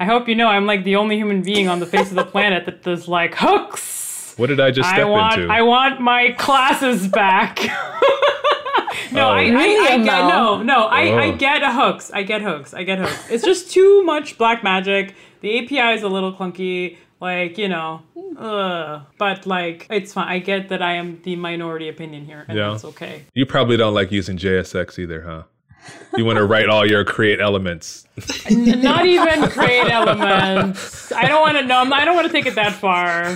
I hope you know I'm like the only human being on the face of the planet that does like hooks. What did I just step I want into? I want my classes back. no, Oh. I, Really, I, I get Amal? no, no, I, I Oh. get hooks. I get hooks. I get hooks. It's just too much black magic. The API is a little clunky. Like, you know, ugh. but like it's fine. I get that I am the minority opinion here, and Yeah. that's okay. you probably don't like using JSX either, huh? You want to write all your create elements. Not even create elements. I don't want to know. I don't want to take it that far.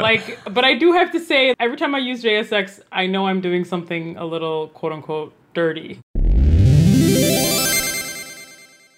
Like, but I do have to say, every time I use JSX, I know I'm doing something a little quote unquote dirty.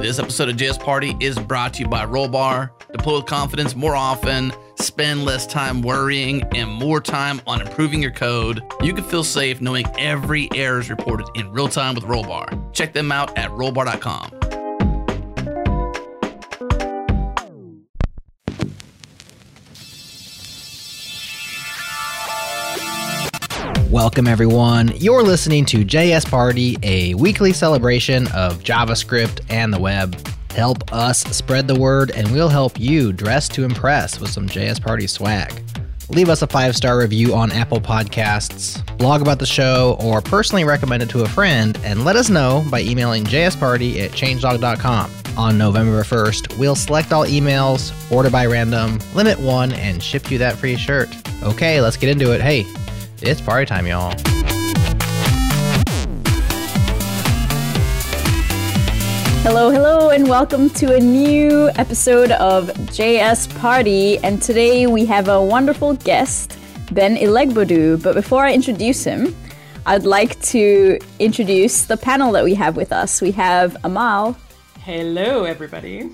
This episode of JS Party is brought to you by Rollbar. Deploy with confidence more often, spend less time worrying, and more time on improving your code. You can feel safe knowing every error is reported in real time with Rollbar. Check them out at rollbar.com. Welcome, everyone. You're listening to JS Party, a weekly celebration of JavaScript and the web. Help us spread the word, and we'll help you dress to impress with some JS Party swag. Leave us a five star review on Apple Podcasts, blog about the show, or personally recommend it to a friend, and let us know by emailing jsparty at changelog.com. On November 1st, we'll select all emails, order by random, limit one, and ship you that free shirt. Okay, let's get into it. Hey, it's party time, y'all. Hello, hello, and welcome to a new episode of JS Party. And today we have a wonderful guest, Ben Ilegbodu. But before I introduce him, I'd like to introduce the panel that we have with us. We have Amal, Hello, everybody.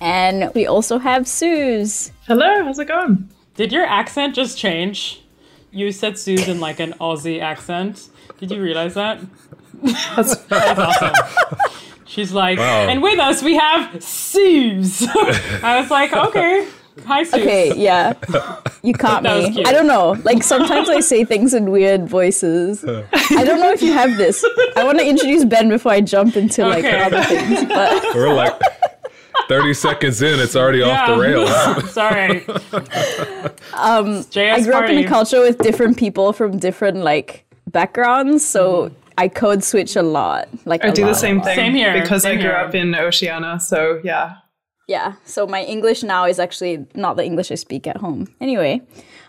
and we also have Suz. Hello, how's it going? Did your accent just change? You said Suz in like an Aussie accent. Did you realize that? That's, That's awesome. She's like, Wow. and with us we have Suz. I was like, okay. Hi, Suz. Okay, yeah. You caught That was me. cute. I don't know. Like sometimes I say things in weird voices. I don't know if you have this. I want to introduce Ben before I jump into like Okay. other things. But We're like 30 seconds in, it's already off the rails. Sorry. um, I grew up in a culture with different people from different like backgrounds, so I code switch a lot. Like I do the same thing Same here, because I grew here. up in Oceania. So yeah, Yeah. So my English now is actually not the English I speak at home. Anyway,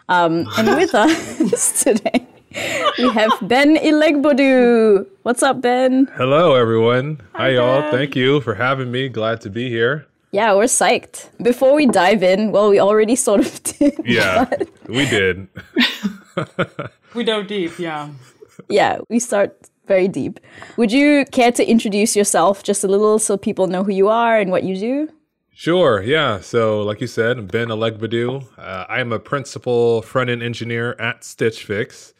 um, and with us today we have Ben Ilegbodu. What's up, Ben? Hello, everyone. Hi, y'all. Ben. Thank you for having me. Glad to be here. Yeah, we're psyched. Before we dive in, well, we already sort of did. Yeah, we did. We dove deep, yeah. Yeah, we start very deep. Would you care to introduce yourself just a little so people know who you are and what you do? Sure, yeah. So, like you said, I'm Ben Ilegbodu. Uh, I am a principal front end engineer at Stitch Fix.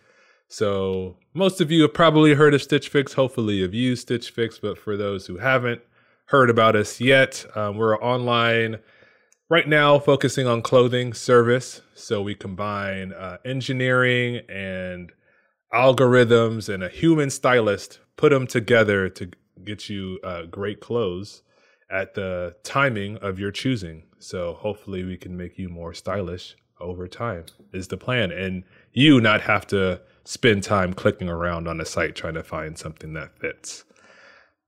So, most of you have probably heard of Stitch Fix. Hopefully, you've used Stitch Fix. But for those who haven't heard about us yet, um, we're online right now focusing on clothing service. So, we combine uh, engineering and algorithms and a human stylist, put them together to get you uh, great clothes at the timing of your choosing. So hopefully we can make you more stylish over time is the plan and you not have to spend time clicking around on a site trying to find something that fits.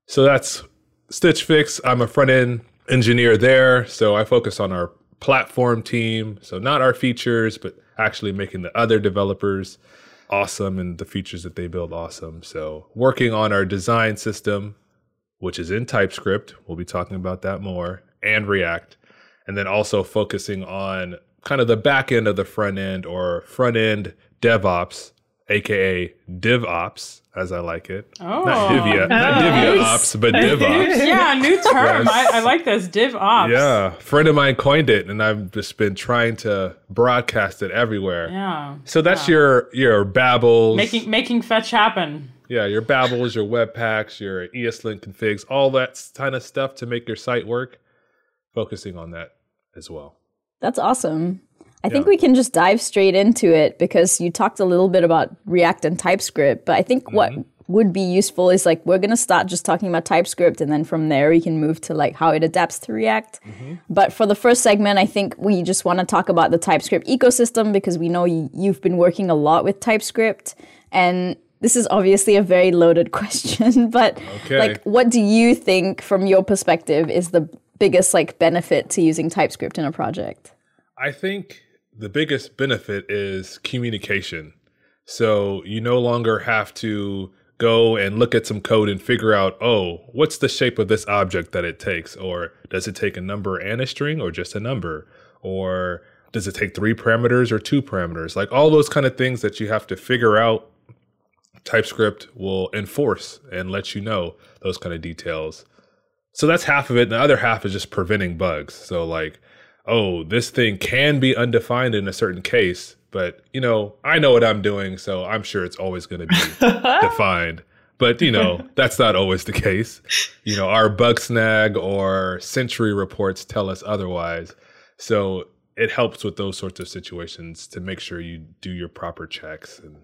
So that's Stitch Fix. I'm a front end engineer there, so I focus on our platform team. So not our features, but actually making the other developers awesome and the features that they build awesome. So working on our design system, which is in TypeScript. We'll be talking about that more and React. And then also focusing on kind of the back end of the front end or front end DevOps, aka DivOps, as I like it. Oh. Not Divya, not oh. Divya Nice. Ops, but DivOps. Yeah, new term. I, I like this. Div ops. Yeah, a friend of mine coined it, and I've just been trying to broadcast it everywhere. Yeah. So that's your your Babels. Making making fetch happen. Yeah, your Babels, your Webpacks, your ESLint configs, all that kind of stuff to make your site work. Focusing on that as well. That's awesome. I think Yeah. we can just dive straight into it because you talked a little bit about React and TypeScript, but I think what mm-hmm. would be useful is like we're going to start just talking about TypeScript and then from there we can move to like how it adapts to React. Mm-hmm. But for the first segment, I think we just want to talk about the TypeScript ecosystem because we know y- you've been working a lot with TypeScript and this is obviously a very loaded question, but Okay. like what do you think from your perspective is the biggest like benefit to using TypeScript in a project? I think the biggest benefit is communication. So you no longer have to go and look at some code and figure out, oh, what's the shape of this object that it takes? Or does it take a number and a string or just a number? Or does it take three parameters or two parameters? Like all those kind of things that you have to figure out, TypeScript will enforce and let you know those kind of details. So that's half of it. The other half is just preventing bugs. So like, oh, this thing can be undefined in a certain case, but you know, I know what I'm doing, so I'm sure it's always going to be defined. But you know, that's not always the case. You know, our Bugsnag or Sentry reports tell us otherwise. So it helps with those sorts of situations to make sure you do your proper checks and,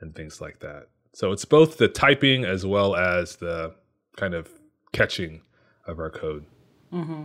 and things like that. So it's both the typing as well as the kind of catching of our code. Mm-hmm.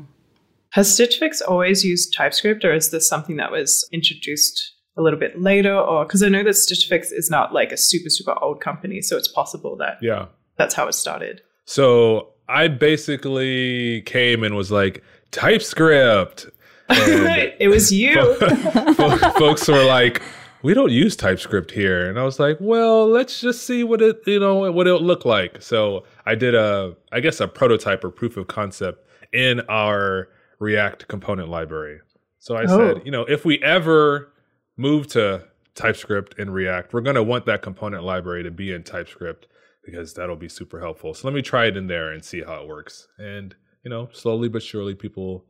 Has Stitch Fix always used TypeScript, or is this something that was introduced a little bit later? Or because I know that Stitch Fix is not like a super super old company, so it's possible that Yeah. that's how it started. So I basically came and was like, TypeScript. It was you. fo- folks were like, we don't use TypeScript here. And I was like, well, let's just see what it, you know, what it'll look like. So I did a, I guess a prototype or proof of concept in our React component library. So I Oh. said, you know, if we ever move to TypeScript in React, we're going to want that component library to be in TypeScript because that'll be super helpful. So let me try it in there and see how it works. And, you know, slowly but surely people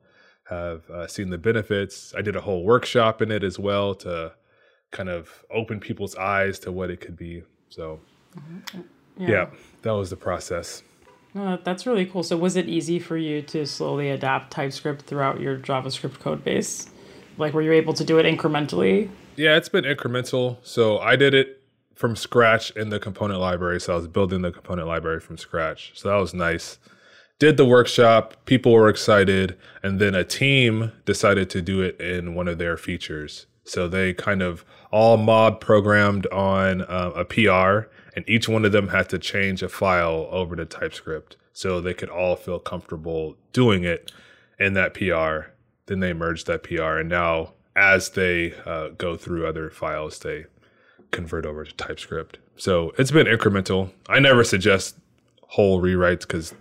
have uh, seen the benefits. I did a whole workshop in it as well to kind of open people's eyes to what it could be. So, yeah, that was the process. That- that's really cool. So, was it easy for you to slowly adapt TypeScript throughout your JavaScript code base? Like, were you able to do it incrementally? Yeah, it's been incremental. So I did it from scratch in the component library. So I was building the component library from scratch. So that was nice. Did the workshop, people were excited, and then a team decided to do it in one of their features. So they kind of all mob programmed on uh, a PR, and each one of them had to change a file over to TypeScript so they could all feel comfortable doing it in that PR. Then they merged that PR, and now as they uh, go through other files, they convert over to TypeScript. So it's been incremental. I never suggest whole rewrites because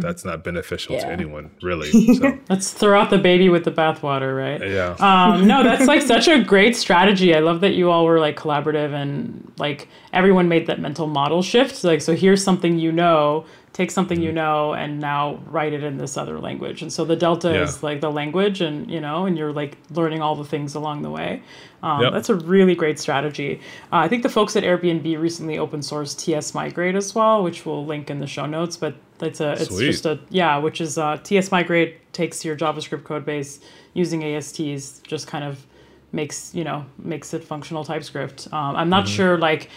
that's not beneficial to anyone, really. So Let's throw out the baby with the bathwater, right? yeah, um, no, that's like such a great strategy. I love that you all were like collaborative and like everyone made that mental model shift. Like, so here's something you know, take something Mm-hmm. you know, and now write it in this other language. And so the delta Yeah. is like the language, and you know, and you're like learning all the things along the way. Um, Yep. That's a really great strategy. Uh, I think the folks at Airbnb recently open sourced TS Migrate as well, which we'll link in the show notes. But it's a it's Sweet. just a yeah, which is uh, TS Migrate takes your JavaScript code base using ASTs, just kind of makes you know makes it functional TypeScript. Um, I'm not Mm-hmm. sure like.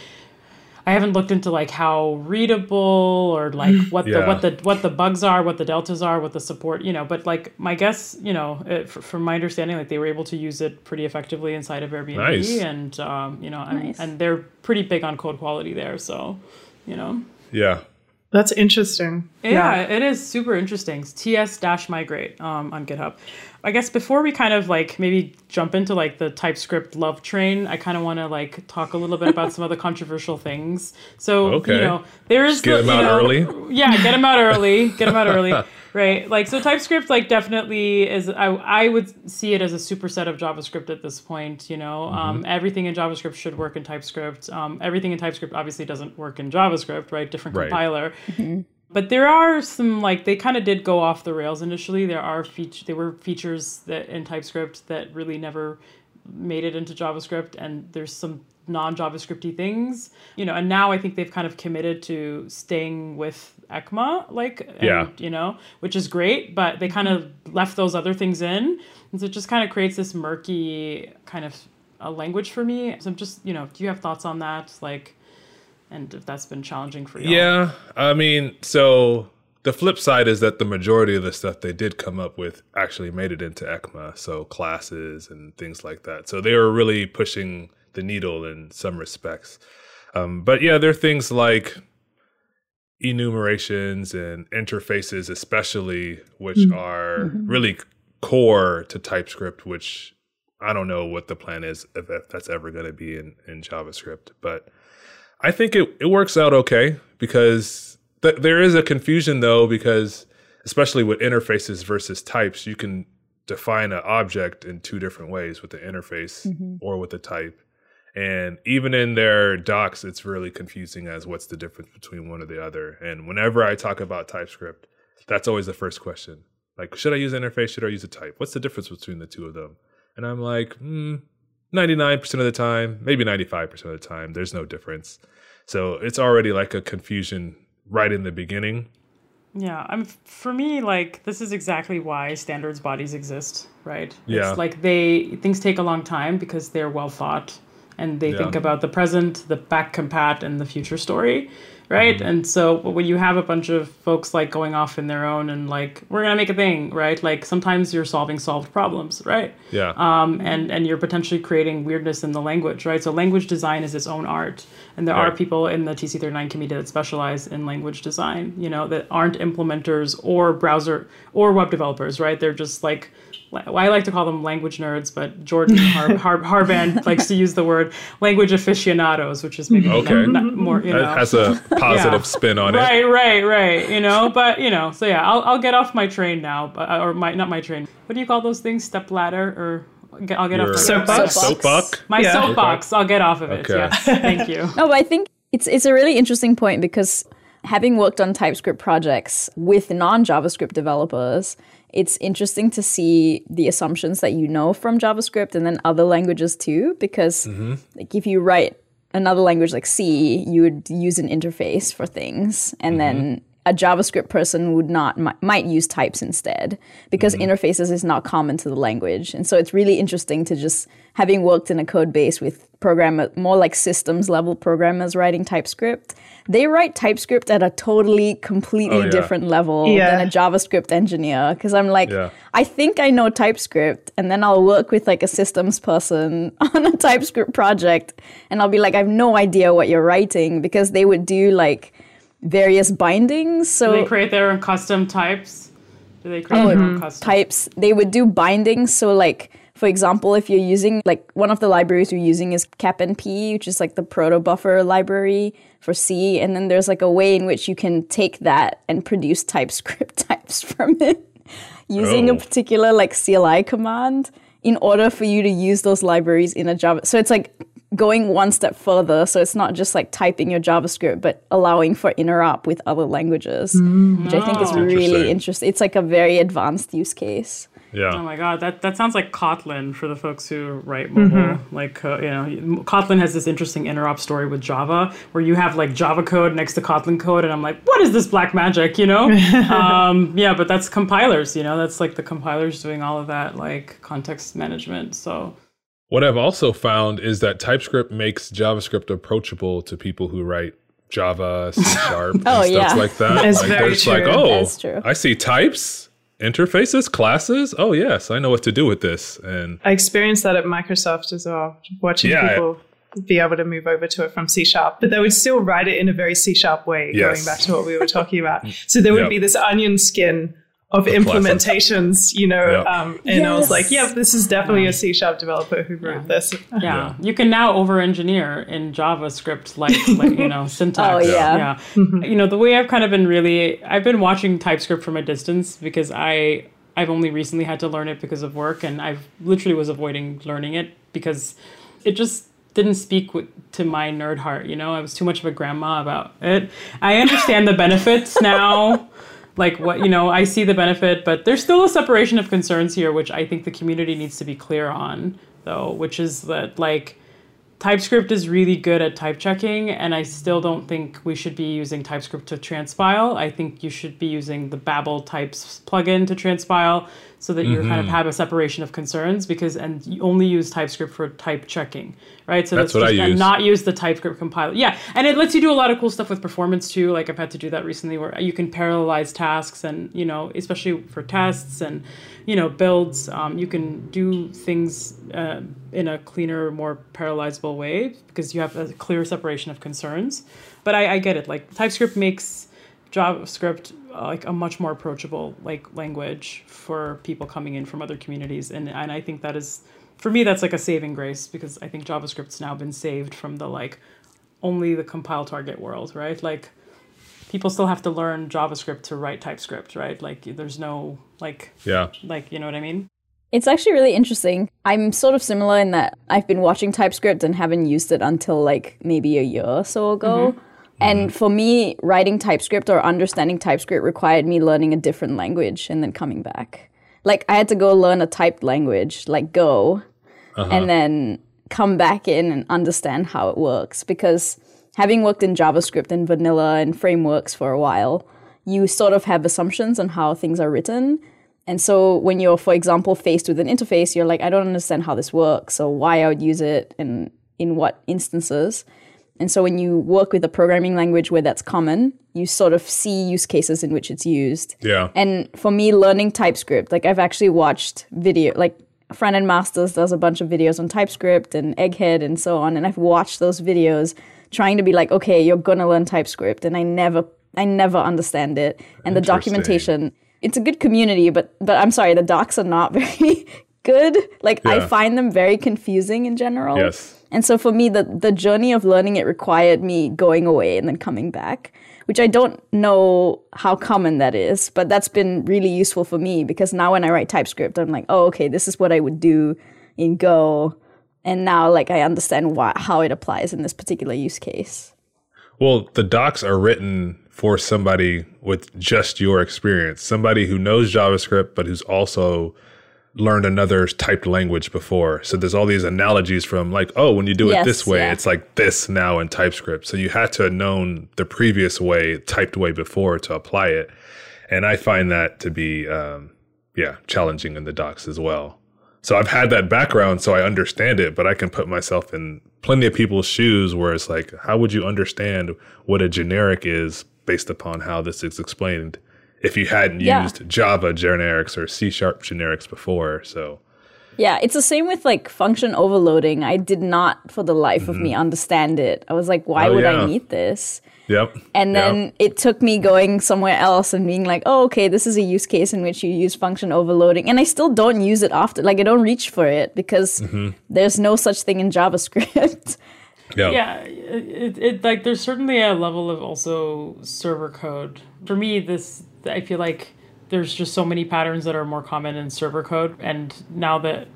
I haven't looked into like how readable or like what the what the what the bugs are, what the deltas are, what the support, you know. But like my guess, you know, it, f- from my understanding, like they were able to use it pretty effectively inside of Airbnb, Nice. and um, you know, and, Nice. and they're pretty big on code quality there. So, you know, yeah. That's interesting. yeah, it is super interesting. TS dash migrate um, on GitHub. I guess before we kind of like maybe jump into like the TypeScript love train, I kind of want to like talk a little bit about some of the controversial things. So Okay. you know, there is get the- 'em you out know- early. Yeah, get them out early. Get them out early. Right. Like so TypeScript like definitely is I I would see it as a superset of JavaScript at this point, you know. Um, everything in JavaScript should work in TypeScript. Um, everything in TypeScript obviously doesn't work in JavaScript, right? Different Right. compiler. But there are some like they kind of did go off the rails initially. There are feature there were features that in TypeScript that really never made it into JavaScript, and there's some non-JavaScripty things, you know, and now I think they've kind of committed to staying with ECMA, like, and, Yeah. you know, which is great, but they kind of left those other things in. And so it just kind of creates this murky kind of a language for me. So I'm just, you know, do you have thoughts on that? Like, and if that's been challenging for you? Yeah, I mean, so the flip side is that the majority of the stuff they did come up with actually made it into ECMA, so classes and things like that. So they were really pushing the needle in some respects. Um, but yeah, there are things like enumerations and interfaces, especially, which mm-hmm. are mm-hmm. really core to TypeScript, which I don't know what the plan is if, if that's ever going to be in, in JavaScript. But I think it, it works out okay because th- there is a confusion though, because especially with interfaces versus types, you can define an object in two different ways with the interface mm-hmm. or with the type. And even in their docs, it's really confusing as what's the difference between one or the other. And whenever I talk about TypeScript, that's always the first question. Like, should I use an interface? Should I use a type? What's the difference between the two of them? And I'm like, hmm, 99% of the time, maybe 95% of the time, there's no difference. So it's already like a confusion right in the beginning. Yeah, I'm for me like this is exactly why standards bodies exist, right? Yeah. It's like they things take a long time because they're well thought and they think about the present, the back compat and the future story, right? Mm-hmm. And so when you have a bunch of folks like going off in their own and like we're going to make a thing, right? Like sometimes you're solving solved problems, right? Yeah. um, and and you're potentially creating weirdness in the language, right? So language design is its own art, and there are people in the TC39 community that specialize in language design, you know, that aren't implementers or browser or web developers, right? They're just like. I like to call them language nerds, but Jordan Har- Har- Harband likes to use the word language aficionados, which is maybe mm-hmm. Okay. not, not more, you know. It has a positive Yeah. spin on it. Right, right, right. You know, but you know, so yeah, I'll I'll get off my train now, but uh, or my not my train. What do you call those things? Step ladder or get, I'll get Your off my Soapbox? Soapbox. my Yeah. soapbox. I'll get off of it. Okay. Yes, thank you. No, but I think it's it's a really interesting point because having worked on TypeScript projects with non-JavaScript developers, it's interesting to see the assumptions that you know from JavaScript and then other languages too. Because mm-hmm. like if you write another language like C, you would use an interface for things, and mm-hmm. then a JavaScript person would not mi- might use types instead because mm-hmm. interfaces is not common to the language, and so it's really interesting to just having worked in a code base with programmer more like systems level programmers writing TypeScript. They write TypeScript at a totally completely Oh, yeah. different level Yeah. than a JavaScript engineer because I'm like Yeah. I think I know TypeScript, and then I'll work with like a systems person on a TypeScript project, and I'll be like, I have no idea what you're writing because they would do like various bindings. So Do they create their own custom types? Do they create their own mm-hmm. custom types, they would do bindings. So like, for example, if you're using like one of the libraries you're using is CapNP, which is like the proto buffer library for C, and then there's like a way in which you can take that and produce TypeScript types from it using Oh. a particular like CLI command in order for you to use those libraries in a Java. So it's like going one step further. So it's not just like typing your JavaScript, but allowing for interop with other languages, which I think is Oh. really Interesting. interesting. It's like a very advanced use case. Yeah. Oh my god, that, that sounds like Kotlin for the folks who write mobile. Like, uh, you know, Kotlin has this interesting interop story with Java where you have like Java code next to Kotlin code, and I'm like, what is this black magic, you know? um, yeah, but that's compilers, you know, that's like the compilers doing all of that, like context management. So, What I've also found is that TypeScript makes JavaScript approachable to people who write Java, C Sharp, and Oh, stuff yeah. like that. That's like, very it's like, true. oh, true. I see types, interfaces, classes. Oh, yes, I know what to do with this. And I experienced that at Microsoft as well, watching Yeah, I- people be able to move over to it from C sharp, but they would still write it in a very C sharp way, Yes. going back to what we were talking about. So there would Yep. be this onion skin of implementations, you know, Yep. um, and I was like, yeah, this is definitely a C sharp developer who wrote this. yeah, you can now over engineer in JavaScript, like, like you know, syntax. Oh, yeah. yeah. You know, the way I've kind of been really, I've been watching TypeScript from a distance because I, I've only recently had to learn it because of work, and I've literally was avoiding learning it because it just didn't speak with, to my nerd heart. You know, I was too much of a grandma about it. I understand the benefits now. Like what you know, I see the benefit, but there's still a separation of concerns here, which I think the community needs to be clear on, though, which is that like TypeScript is really good at type checking, and I still don't think we should be using TypeScript to transpile. I think you should be using the Babel types plugin to transpile so that you kind of Mm-hmm. have a separation of concerns because and you only use TypeScript for type checking, right? So That's what I and use. not use the TypeScript compiler. Yeah, and it lets you do a lot of cool stuff with performance too. Like I've had to do that recently, where you can parallelize tasks, and you know, especially for tests and you know builds, um, you can do things uh, in a cleaner, more parallelizable way because you have a clear separation of concerns. But I, I get it. Like TypeScript makes JavaScript Uh, like a much more approachable like language for people coming in from other communities, and and I think that is for me that's like a saving grace because I think JavaScript's now been saved from the like only the compile target world, right? Like people still have to learn JavaScript to write TypeScript, right? Like there's no like Yeah. like you know what I mean? It's actually really interesting. I'm sort of similar in that I've been watching TypeScript and haven't used it until like maybe a year or so ago. Mm-hmm. And mm-hmm. for me, writing TypeScript or understanding TypeScript required me learning a different language and then coming back. Like I had to go learn a typed language like Go uh-huh. and then come back in and understand how it works because having worked in JavaScript and vanilla and frameworks for a while, you sort of have assumptions on how things are written. And so when you're, for example, faced with an interface, you're like, I don't understand how this works, or why I would use it and in what instances. And so when you work with a programming language where that's common, you sort of see use cases in which it's used. Yeah. And for me, learning TypeScript, like I've actually watched video, like Front End Masters does a bunch of videos on TypeScript and Egghead and so on. And I've watched those videos trying to be like, okay, you're gonna learn TypeScript. And I never, I never understand it. And the documentation, it's a good community, but, but I'm sorry, the docs are not very good. Like I find them very confusing in general. Yes. And so for me, the, the journey of learning it required me going away and then coming back, which I don't know how common that is, but that's been really useful for me because now when I write TypeScript, I'm like, oh, okay, this is what I would do in Go. And now like I understand why, how it applies in this particular use case. Well, the docs are written for somebody with just your experience, somebody who knows JavaScript, but who's also learned another typed language before. So there's all these analogies from like, oh, when you do it this way, yeah. it's like this now in TypeScript. So you had to have known the previous way, typed way before to apply it. And I find that to be, um, yeah, challenging in the docs as well. So I've had that background, so I understand it, but I can put myself in plenty of people's shoes where it's like, how would you understand what a generic is based upon how this is explained if you hadn't Yeah. used Java generics or C sharp generics before? So Yeah, it's the same with like function overloading. I did not for the life of me understand it. I was like, why Mm-hmm. Oh, would I need this? yep. And Yep. then it took me going somewhere else and being like, oh, okay, this is a use case in which you use function overloading. And I still don't use it often. Like, I don't reach for it because Mm-hmm. there's no such thing in JavaScript. Yep. Yeah, it, it like there's certainly a level of also server code. For me, this I feel like there's just so many patterns that are more common in server code, and now that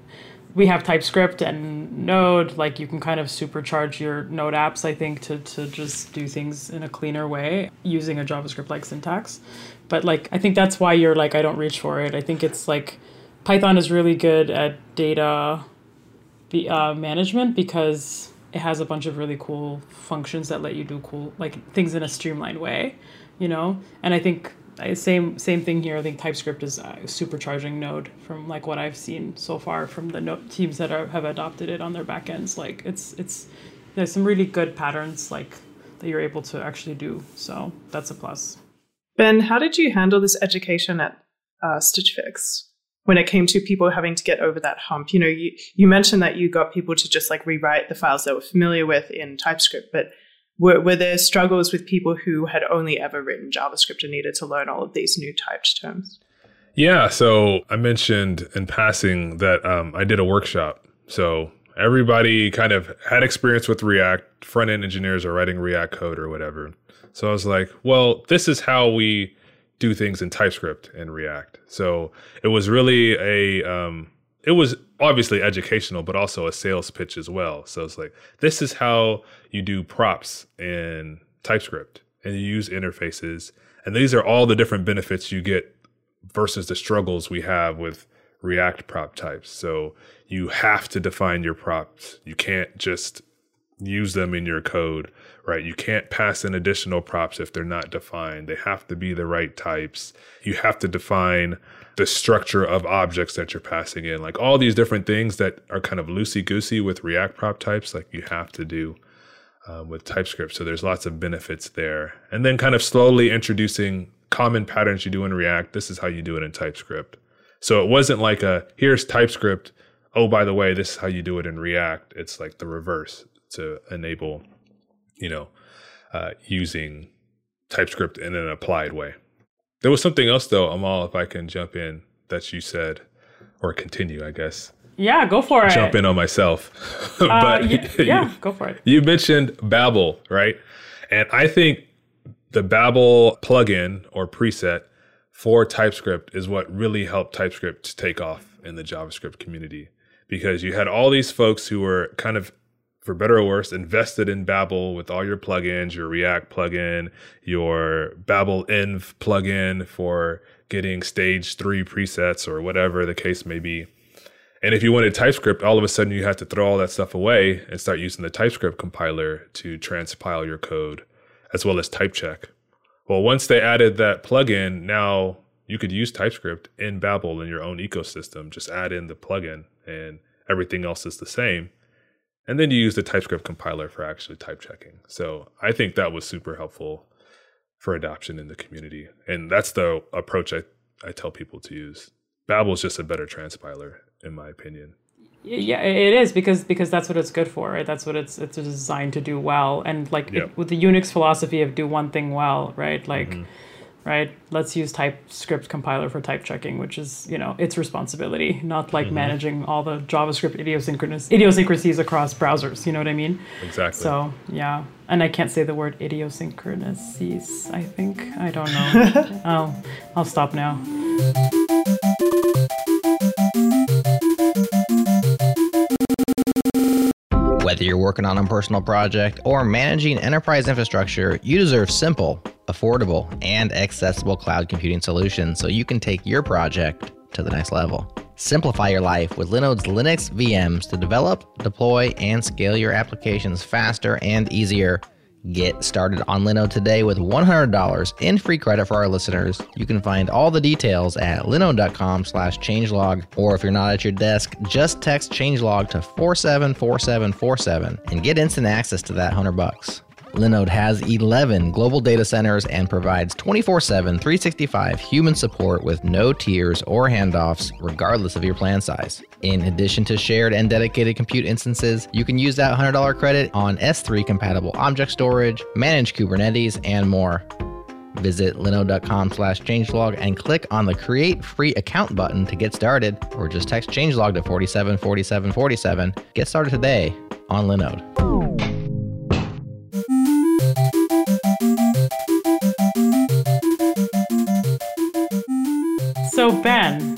we have TypeScript and Node, like you can kind of supercharge your Node apps, I think, to to just do things in a cleaner way using a JavaScript like syntax. But like I think that's why you're like I don't reach for it. I think it's like Python is really good at data the uh, management because it has a bunch of really cool functions that let you do cool like things in a streamlined way, you know. And I think uh, same same thing here. I think TypeScript is uh, supercharging Node from like what I've seen so far from the Node teams that are, have adopted it on their backends. Like it's it's there's some really good patterns like that you're able to actually do. So that's a plus. Ben, how did you handle this education at uh, Stitch Fix when it came to people having to get over that hump? You know, you, you mentioned that you got people to just like rewrite the files they were familiar with in TypeScript, but were, were there struggles with people who had only ever written JavaScript and needed to learn all of these new typed terms? Yeah, so I mentioned in passing that um, I did a workshop. So everybody kind of had experience with React. Front end engineers are writing React code or whatever. So I was like, well, this is how we do things in TypeScript and React. So it was really a, um, it was obviously educational, but also a sales pitch as well. So it's like, this is how you do props in TypeScript and you use interfaces. And these are all the different benefits you get versus the struggles we have with React prop types. So you have to define your props. You can't just use them in your code, right? You can't pass in additional props if they're not defined. They have to be the right types. You have to define the structure of objects that you're passing in. Like all these different things that are kind of loosey goosey with React prop types, like you have to do um, with TypeScript. So there's lots of benefits there. And then kind of slowly introducing common patterns you do in React. This is how you do it in TypeScript. So it wasn't like a here's TypeScript. Oh, by the way, this is how you do it in React. It's like the reverse to enable, you know, uh, using TypeScript in an applied way. There was something else though, Amal, if I can jump in that you said or continue, I guess. Yeah, go for it. Jump in on myself. Uh, but yeah, yeah, go for it. you mentioned Babel, right? And I think the Babel plugin or preset for TypeScript is what really helped TypeScript take off in the JavaScript community because you had all these folks who were kind of for better or worse, invested in Babel with all your plugins, your React plugin, your Babel env plugin for getting stage three presets or whatever the case may be. And if you wanted TypeScript, all of a sudden you had to throw all that stuff away and start using the TypeScript compiler to transpile your code, as well as type check. Well, once they added that plugin, now you could use TypeScript in Babel in your own ecosystem. Just add in the plugin and everything else is the same. And then you use the TypeScript compiler for actually type checking. So I think that was super helpful for adoption in the community. And that's the approach I, I tell people to use. Babel is just a better transpiler, in my opinion. Yeah, it is because because that's what it's good for, right? That's what it's it's designed to do well, and like it, with the Unix philosophy of do one thing well, right? Like, Mm-hmm. Right? Let's use TypeScript compiler for type checking, which is you know its responsibility, not like Mm-hmm. managing all the JavaScript idiosyncrasy idiosyncrasies across browsers. You know what I mean? Exactly. So yeah, and I can't say the word idiosyncrasies. I think I don't know. I'll I'll stop now. Whether you're working on a personal project or managing enterprise infrastructure, you deserve simple, affordable, and accessible cloud computing solutions so you can take your project to the next level. Simplify your life with Linode's Linux VMs to develop, deploy, and scale your applications faster and easier. Get started on Linode today with $100 in free credit for our listeners. You can find all the details at linode.com slash changelog, or if you're not at your desk, just text changelog to 474747 and get instant access to that 100 bucks. Linode has 11 global data centers and provides 24 7, 365 human support with no tiers or handoffs, regardless of your plan size. In addition to shared and dedicated compute instances, you can use that $100 credit on S3 compatible object storage, manage Kubernetes, and more. Visit linode.com slash changelog and click on the Create Free Account button to get started, or just text changelog to 474747. Get started today on Linode. So Ben,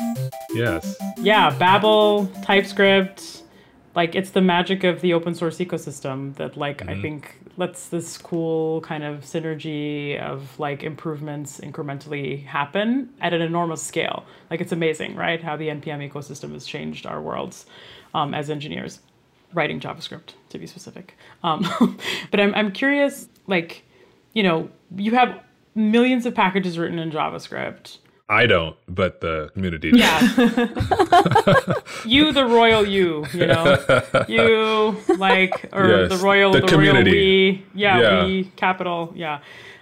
yes. yeah, Babel, TypeScript, like it's the magic of the open source ecosystem that like I think lets this cool kind of synergy of like improvements incrementally happen at an enormous scale. Like it's amazing, right? How the npm ecosystem has changed our worlds um, as engineers writing JavaScript to be specific. Um, but I'm I'm curious, like, you know, you have millions of packages written in JavaScript. I don't, but the community does. Yeah. you, the royal you, you know, you like, or Yes, the royal, the the, community. royal we, yeah, Yeah. we, capital, yeah,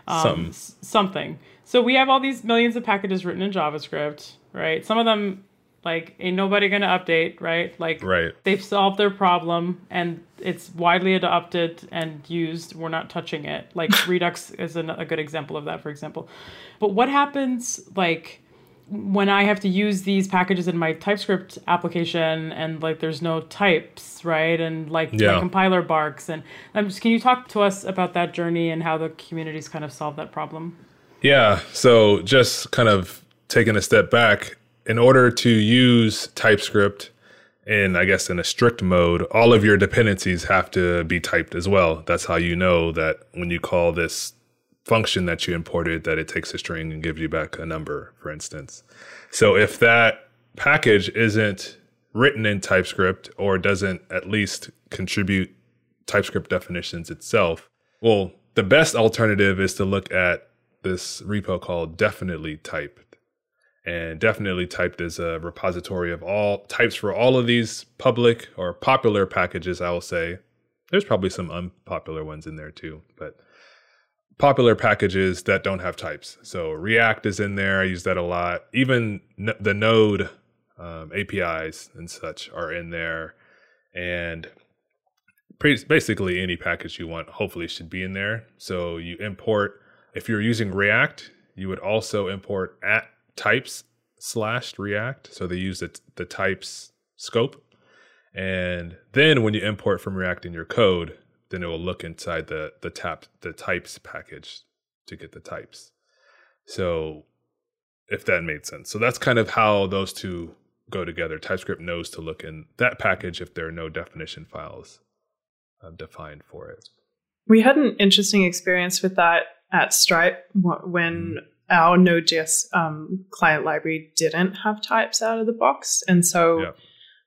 um, Something. s- something. So we have all these millions of packages written in JavaScript, right? Some of them, like, ain't nobody gonna update, right? Like, Right. they've solved their problem and it's widely adopted and used. We're not touching it. Like Redux is an, a good example of that, for example. But what happens like when I have to use these packages in my TypeScript application and like there's no types, right? And like Yeah. my compiler barks and I'm just, can you talk to us about that journey and how the communities kind of solve that problem? Yeah. So just kind of taking a step back, in order to use TypeScript in, I guess, in a strict mode, all of your dependencies have to be typed as well. That's how you know that when you call this function that you imported, that it takes a string and gives you back a number, for instance. So if that package isn't written in TypeScript or doesn't at least contribute TypeScript definitions itself. Well, the best alternative is to look at this repo called definitely typed. And definitely typed is a repository of all types for all of these public or popular packages, I will say. There's probably some unpopular ones in there too, but popular packages that don't have types. So React is in there. I use that a lot. Even n- the Node um, APIs and such are in there. And pre- basically any package you want hopefully should be in there. So you import, if you're using React, you would also import at types slash React. So they use the, the types scope. And then when you import from React in your code, then it will look inside the the tap the types package to get the types. So if that made sense. So that's kind of how those two go together. TypeScript knows to look in that package if there are no definition files um, defined for it. We had an interesting experience with that at Stripe when mm. Our Node.js um, client library didn't have types out of the box. And so, yeah.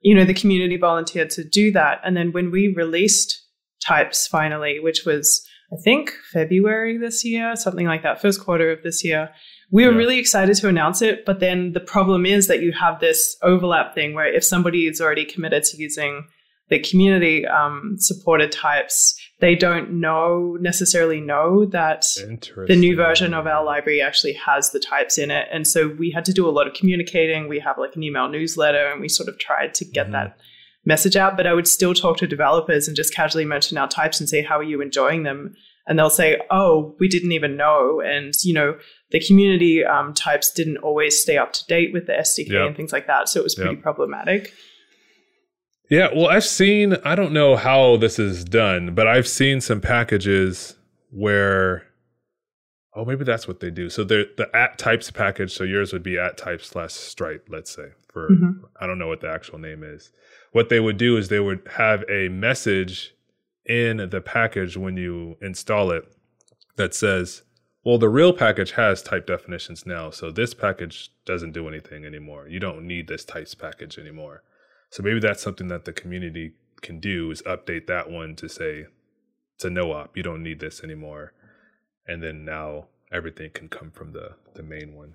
you know, the community volunteered to do that. And then when we released types finally, which was, I think, February this year, something like that, first quarter of this year. We were yeah. really excited to announce it, but then the problem is that you have this overlap thing where if somebody is already committed to using the community um, supported types, they don't know necessarily know that the new version of our library actually has the types in it. And so we had to do a lot of communicating. We have like an email newsletter and we sort of tried to get mm-hmm. that message out, but I would still talk to developers and just casually mention our types and say, how are you enjoying them? And they'll say, oh, we didn't even know. And, you know, the community um, types didn't always stay up to date with the SDK yep. and things like that. So it was pretty yep. problematic. Yeah, well, I've seen, I don't know how this is done, but I've seen some packages where, oh, maybe that's what they do. So the the at types package, so yours would be at types slash stripe, let's say, for, mm-hmm. I don't know what the actual name is what they would do is they would have a message in the package when you install it that says, well, the real package has type definitions now, so this package doesn't do anything anymore. You don't need this types package anymore. So maybe that's something that the community can do is update that one to say it's a no op. You don't need this anymore. And then now everything can come from the the main one.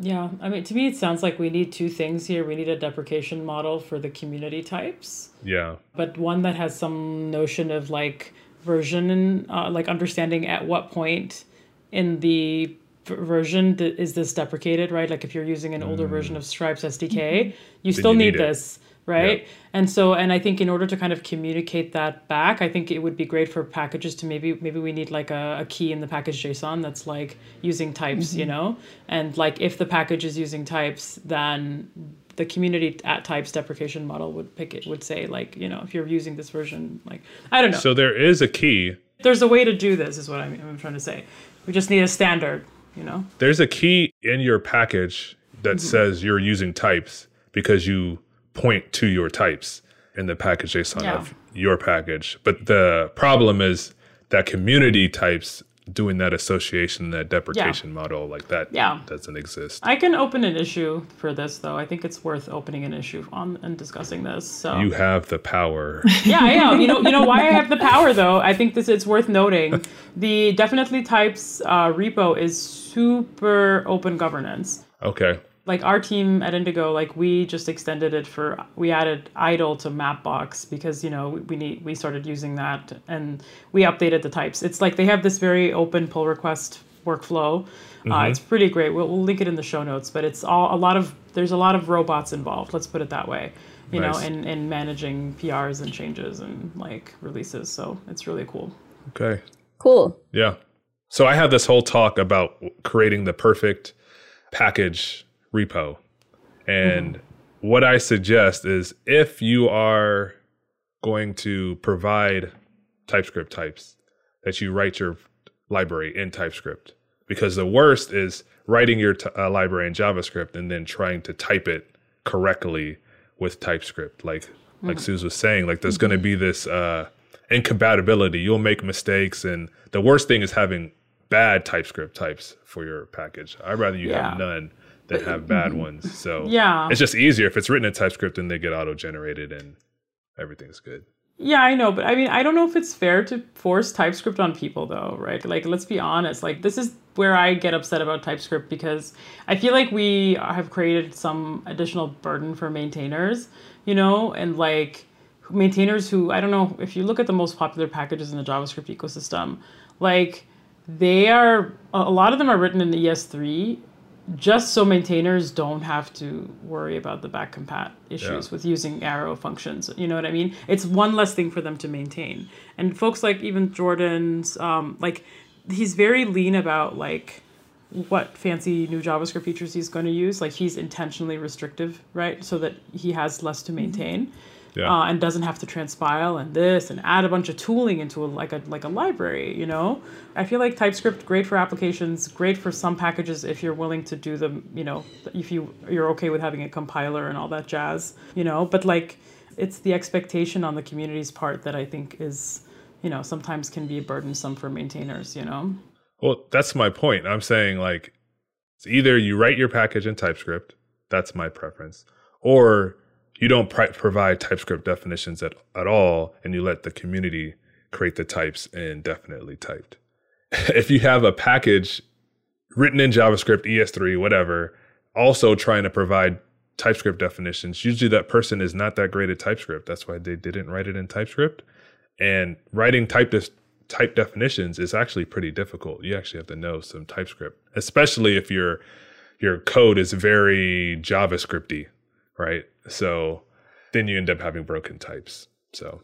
Yeah, I mean, to me, it sounds like we need two things here. We need a deprecation model for the community types. Yeah. But one that has some notion of like version and uh, like understanding at what point in the version is this deprecated, right? Like if you're using an older mm. version of Stripes SDK, you still you need, need this right yep. and so and i think in order to kind of communicate that back i think it would be great for packages to maybe maybe we need like a, a key in the package json that's like using types mm-hmm. you know and like if the package is using types then the community at types deprecation model would pick it would say like you know if you're using this version like i don't know so there is a key there's a way to do this is what i'm, I'm trying to say we just need a standard you know there's a key in your package that mm-hmm. says you're using types because you point to your types in the package JSON yeah. of your package. But the problem is that community types doing that association, that deprecation yeah. model, like that yeah. doesn't exist. I can open an issue for this though. I think it's worth opening an issue on and discussing this. So you have the power. yeah, I am. You know, you know why I have the power though. I think this it's worth noting. The definitely types uh, repo is super open governance. Okay like our team at Indigo, like we just extended it for we added idle to Mapbox because you know we need we started using that and we updated the types. It's like they have this very open pull request workflow. Uh, mm-hmm. Uh, it's pretty great. We'll, we'll link it in the show notes, but it's all a lot of there's a lot of robots involved. Let's put it that way. You nice. know, in in managing PRs and changes and like releases. So it's really cool. Okay. Cool. Yeah. So I had this whole talk about creating the perfect package repo. And mm. what I suggest is if you are going to provide TypeScript types, that you write your library in TypeScript. Because the worst is writing your t- uh, library in JavaScript and then trying to type it correctly with TypeScript. Like mm. like Suz was saying, like there's mm-hmm. going to be this uh, incompatibility. You'll make mistakes, and the worst thing is having bad TypeScript types for your package. I'd rather you yeah. have none that have bad ones. So yeah, it's just easier if it's written in TypeScript and they get auto generated and everything's good. Yeah, I know, but I mean, I don't know if it's fair to force TypeScript on people, though, right? Like, let's be honest. Like, this is where I get upset about TypeScript because I feel like we have created some additional burden for maintainers, you know, and like maintainers who I don't know if you look at the most popular packages in the JavaScript ecosystem, like they are a lot of them are written in ES3 just so maintainers don't have to worry about the back compat issues Yeah. with using arrow functions. You know what I mean? It's one less thing for them to maintain. And folks like even Jordan's, um, like he's very lean about like what fancy new JavaScript features he's going to use. Like he's intentionally restrictive, right? So that he has less to maintain. Yeah. Uh, and doesn't have to transpile and this and add a bunch of tooling into a, like a like a library you know i feel like typescript great for applications great for some packages if you're willing to do them you know if you you're okay with having a compiler and all that jazz you know but like it's the expectation on the community's part that i think is you know sometimes can be burdensome for maintainers you know Well, that's my point. I'm saying like it's either you write your package in TypeScript, that's my preference, or you don't provide TypeScript definitions at, at all and you let the community create the types in DefinitelyTyped. if you have a package written in JavaScript, ES3, whatever, also trying to provide TypeScript definitions, usually that person is not that great at TypeScript. That's why they didn't write it in TypeScript. And writing type dis- type definitions is actually pretty difficult. You actually have to know some TypeScript, especially if your your code is very JavaScripty, right? So then you end up having broken types. So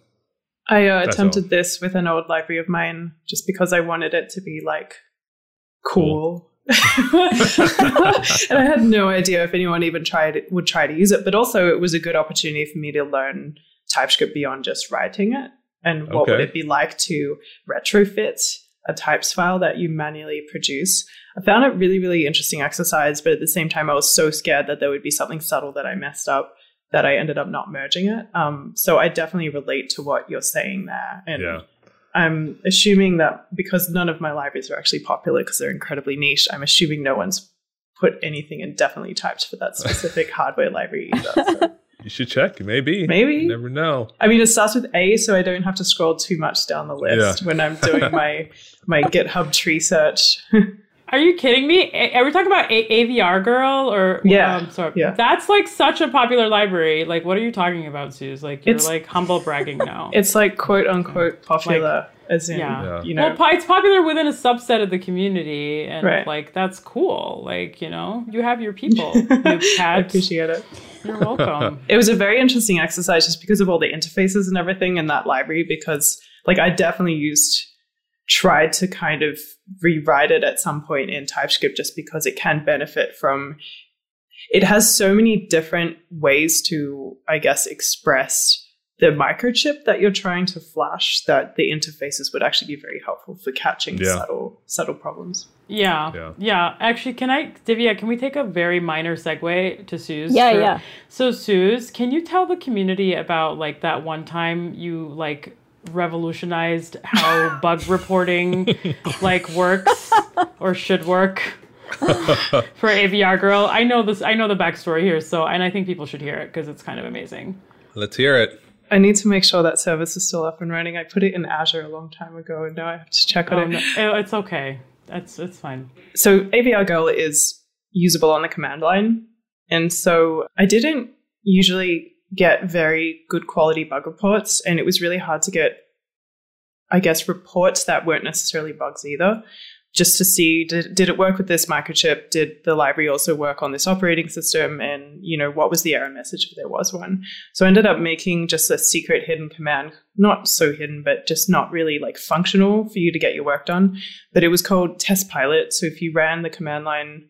I uh, attempted all. this with an old library of mine just because I wanted it to be like cool. and I had no idea if anyone even tried would try to use it, but also it was a good opportunity for me to learn TypeScript beyond just writing it. And what would it be like to retrofit a types file that you manually produce? I found it really, really interesting exercise, but at the same time, I was so scared that there would be something subtle that I messed up that I ended up not merging it. Um, so I definitely relate to what you're saying there. And yeah, I'm assuming that because none of my libraries are actually popular because they're incredibly niche, I'm assuming no one's put anything in DefinitelyTyped for that specific hardware library either. So, you should check. Maybe, Maybe. you never know. I mean, it starts with A, so I don't have to scroll too much down the list Yeah. when I'm doing my my GitHub tree search. Are you kidding me? Are we talking about a- AVR Girl or Yeah, Um, sorry, yeah. that's like such a popular library. Like, what are you talking about, Suz? Like, you're It's- like humble bragging now. it's like quote unquote popular, as in Yeah. Yeah. you know. well, it's popular within a subset of the community, and Right. like that's cool. Like, you know, you have your people. You I appreciate it. You're welcome. it was a very interesting exercise just because of all the interfaces and everything in that library because like i definitely used tried to kind of rewrite it at some point in typescript just because it can benefit from it has so many different ways to i guess express the microchip that you're trying to flash that the interfaces would actually be very helpful for catching Yeah. subtle subtle problems Yeah, Yeah. yeah. Actually, can I, Divya? Can we take a very minor segue to Suz? Yeah, for- yeah. So, Suz, can you tell the community about like that one time you like revolutionized how bug reporting like works or should work for AVR Girl? I know this. I know the backstory here. So, and I think people should hear it because it's kind of amazing. Let's hear it. i need to make sure that service is still up and running i put it in azure a long time ago and now i have to check on Oh, it no, eh, it's okay. That's it's fine. so AVR Girl is usable on the command line. And so I didn't usually get very good quality bug reports, and it was really hard to get, I guess, reports that weren't necessarily bugs either. Just to see did, did it work with this microchip? Did the library also work on this operating system? And you know what was the error message if there was one? So I ended up making just a secret hidden command, not so hidden, but just not really like functional for you to get your work done but it was called test pilot. So if you ran the command line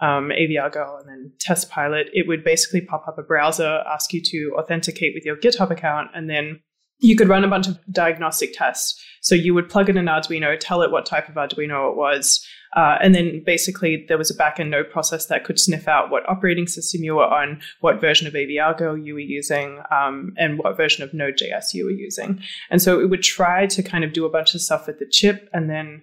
um, AVR and then test pilot, it would basically pop up a browser, ask you to authenticate with your GitHub account, and then you could run a bunch of diagnostic tests. So you would plug in an Arduino, tell it what type of Arduino it was, uh, and then basically there was a backend node process that could sniff out what operating system you were on, what version of AVR Girl you were using, um, and what version of Node.js you were using. And so it would try to kind of do a bunch of stuff with the chip and then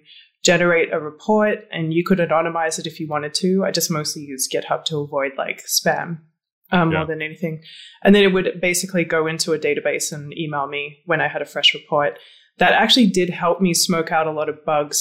generate a report and you could anonymize it if you wanted to. I just mostly use GitHub to avoid like spam um, Yeah. more than anything. And then it would basically go into a database and email me when I had a fresh report. That actually did help me smoke out a lot of bugs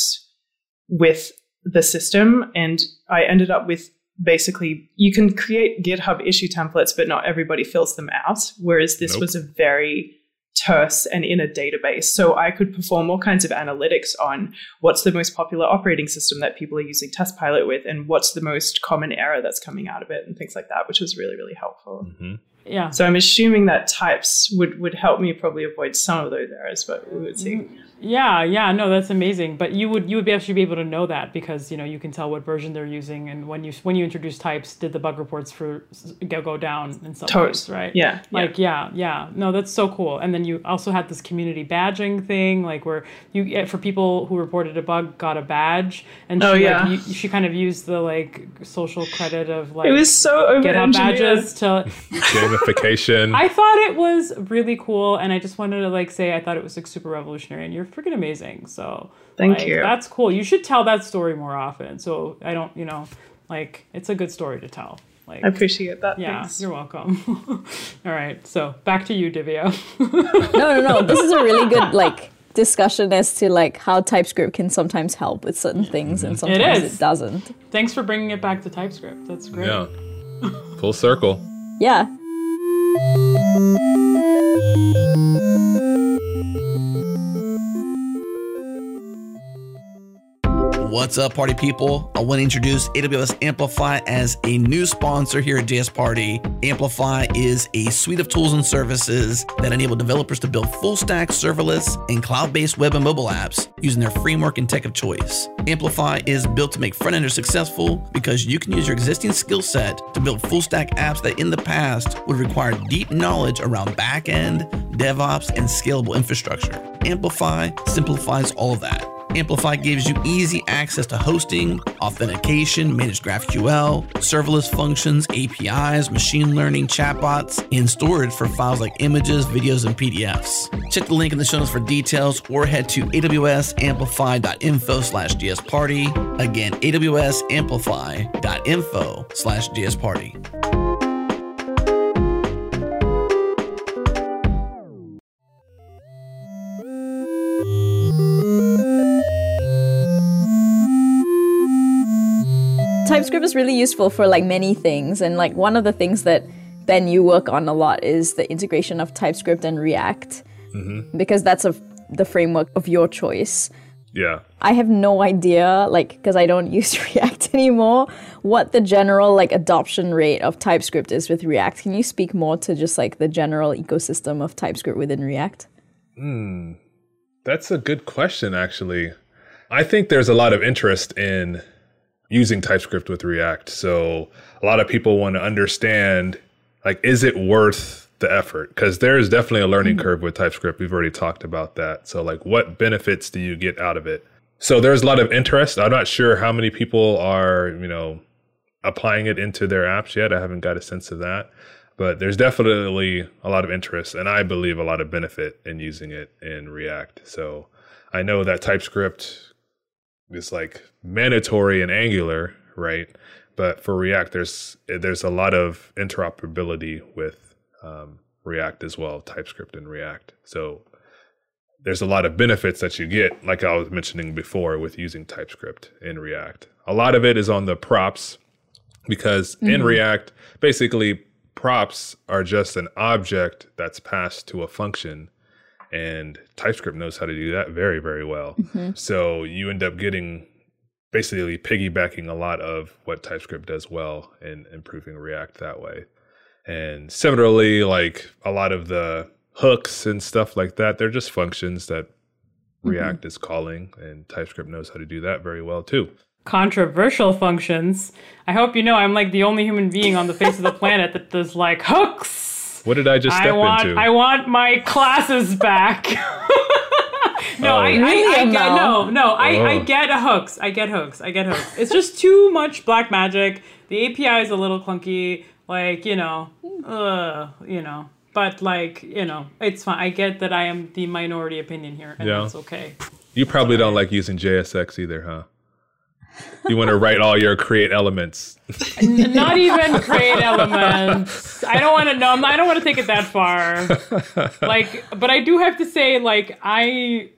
with the system. And I ended up with basically, you can create GitHub issue templates, but not everybody fills them out. Whereas this Nope. was a very terse and in a database. So I could perform all kinds of analytics on what's the most popular operating system that people are using Test Pilot with and what's the most common error that's coming out of it and things like that, which was really, really helpful. hmm Yeah. So I'm assuming that types would, would help me probably avoid some of those errors, but we would see. Yeah, yeah, no, that's amazing. But you would you would be actually be able to know that because you know you can tell what version they're using, and when you when you introduce types, did the bug reports for go go down in some Tot- ways, right? yeah, like yeah. yeah, No, that's so cool. And then you also had this community badging thing, like where you eh, for people who reported a bug got a badge, and she, Oh, like, yeah. you, she kind of used the like social credit of like It was so over badges to Gamification. I thought it was really cool, and I just wanted to like say I thought it was like super revolutionary, and you're freaking amazing. So Thank like, you. That's cool. You should tell that story more often. So I don't, you know, like it's a good story to tell. Like I appreciate that. yeah, Thanks. you're welcome. All right, so back to you, Divya. No, no, no. This is a really good like discussion as to like how TypeScript can sometimes help with certain things and mm-hmm. sometimes is. it doesn't. Thanks for bringing it back to TypeScript. That's great. yeah. Full circle. Yeah. Thank you. What's up, party people? I want to introduce AWS Amplify as a new sponsor here at JS Party. Amplify is a suite of tools and services that enable developers to build full stack serverless and cloud based web and mobile apps using their framework and tech of choice. Amplify is built to make front enders successful because you can use your existing skill set to build full stack apps that in the past would require deep knowledge around back end, DevOps, and scalable infrastructure. Amplify simplifies all of that. Amplify gives you easy access to hosting, authentication, managed GraphQL, serverless functions, APIs, machine learning, chatbots, and storage for files like images, videos, and PDFs. Check the link in the show notes for details or head to awsamplify.info slash jsparty. Again, awsamplify.info slash jsparty. TypeScript is really useful for like many things, and like one of the things that Ben you work on a lot is the integration of TypeScript and React, because that's a the framework of your choice. Yeah. I have no idea, like, because I don't use React anymore, what the general like adoption rate of TypeScript is with React. Can you speak more to just like the general ecosystem of TypeScript within React? Hmm. That's a good question, actually. I think there's a lot of interest in using TypeScript with React. So a lot of people want to understand, like, is it worth the effort? Because there's definitely a learning mm-hmm. curve with TypeScript. We've already talked about that. So, like, what benefits do you get out of it? So there's a lot of interest. I'm not sure how many people are, you know, applying it into their apps yet. I haven't got a sense of that. But there's definitely a lot of interest and I believe a lot of benefit in using it in React. So I know that TypeScript is like mandatory in Angular, right? But for React, there's there's a lot of interoperability with um, React as well, TypeScript and React. So there's a lot of benefits that you get, like I was mentioning before, with using TypeScript in React. A lot of it is on the props because in React, basically props are just an object that's passed to a function and TypeScript knows how to do that very, very well. Mm-hmm. So you end up getting basically piggybacking a lot of what TypeScript does well and improving React that way. And similarly, like a lot of the hooks and stuff like that, they're just functions that mm-hmm. React is calling, and TypeScript knows how to do that very well too. Controversial functions. I hope you know I'm like the only human being on the face of the planet that does like hooks. What did I just step I want into? I want my classes back. no, Oh. I, Really, I, I get Amal? no, no, I, I Oh. get hooks. I get hooks. I get hooks. It's just too much black magic. The API is a little clunky. Like you know, uh, you know. But like you know, it's fine. I get that I am the minority opinion here, and Yeah. that's okay. you probably don't like using JSX either, huh? You want to write all your create elements. Not even create elements. I don't want to know. I don't want to take it that far. Like, but I do have to say, like, I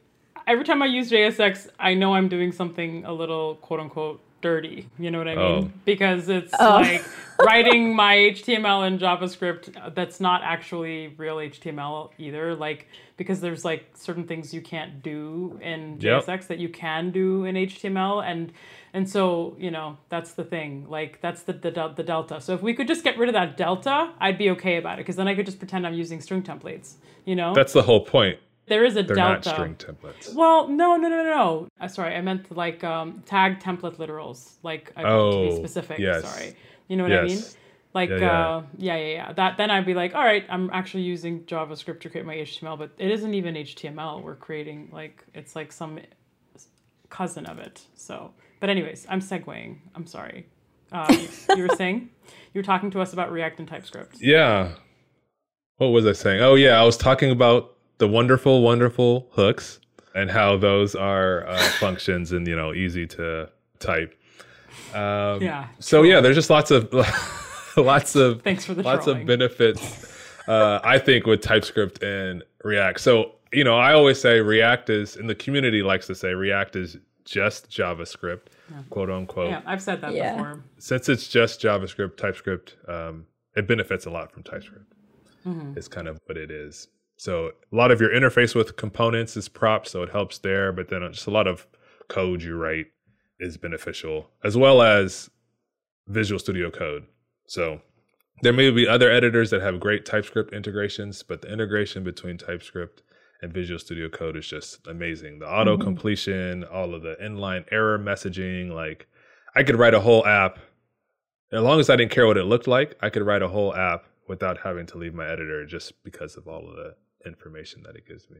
every time I use JSX, I know I'm doing something a little quote unquote dirty. You know what I mean? Oh. Because it's Oh. like writing my HTML and JavaScript uh, that's not actually real HTML either. Like because there's like certain things you can't do in Yep. JSX that you can do in HTML and and so you know that's the thing like that's the, the the delta so if we could just get rid of that delta i'd be okay about it because then i could just pretend i'm using string templates you know That's the whole point. there is a They're delta not string templates. well, no, no, no, no, no. Uh, sorry, I meant like um, tag template literals. Like I to Oh, be specific. yes. Sorry, you know what I mean? Yes. Like Yeah, yeah. Uh, yeah, yeah, yeah. That then I'd be like, all right, I'm actually using JavaScript to create my HTML, but it isn't even HTML. We're creating like it's like some cousin of it. So, but anyways, I'm segueing. I'm sorry. Uh, you, you were saying you were talking to us about React and TypeScript. Yeah. What was I saying? Oh, yeah. I was talking about the wonderful, wonderful hooks and how those are uh, functions and, you know, easy to type. Um, Yeah. So, yeah, there's just lots of, lots of, Thanks for the lots trolling. of benefits, uh, I think, with TypeScript and React. So, you know, I always say React is, and the community likes to say React is just JavaScript, quote unquote Yeah, I've said that Yeah. before. since it's just JavaScript, TypeScript, um, it benefits a lot from TypeScript. Mm-hmm. It's kind of what it is. So a lot of your interface with components is props, so it helps there. But then just a lot of code you write is beneficial, as well as Visual Studio Code. So there may be other editors that have great TypeScript integrations, but the integration between TypeScript and Visual Studio Code is just amazing. The auto mm-hmm. completion, all of the inline error messaging, like I could write a whole app as long as I didn't care what it looked like, I could write a whole app without having to leave my editor just because of all of the information that it gives me.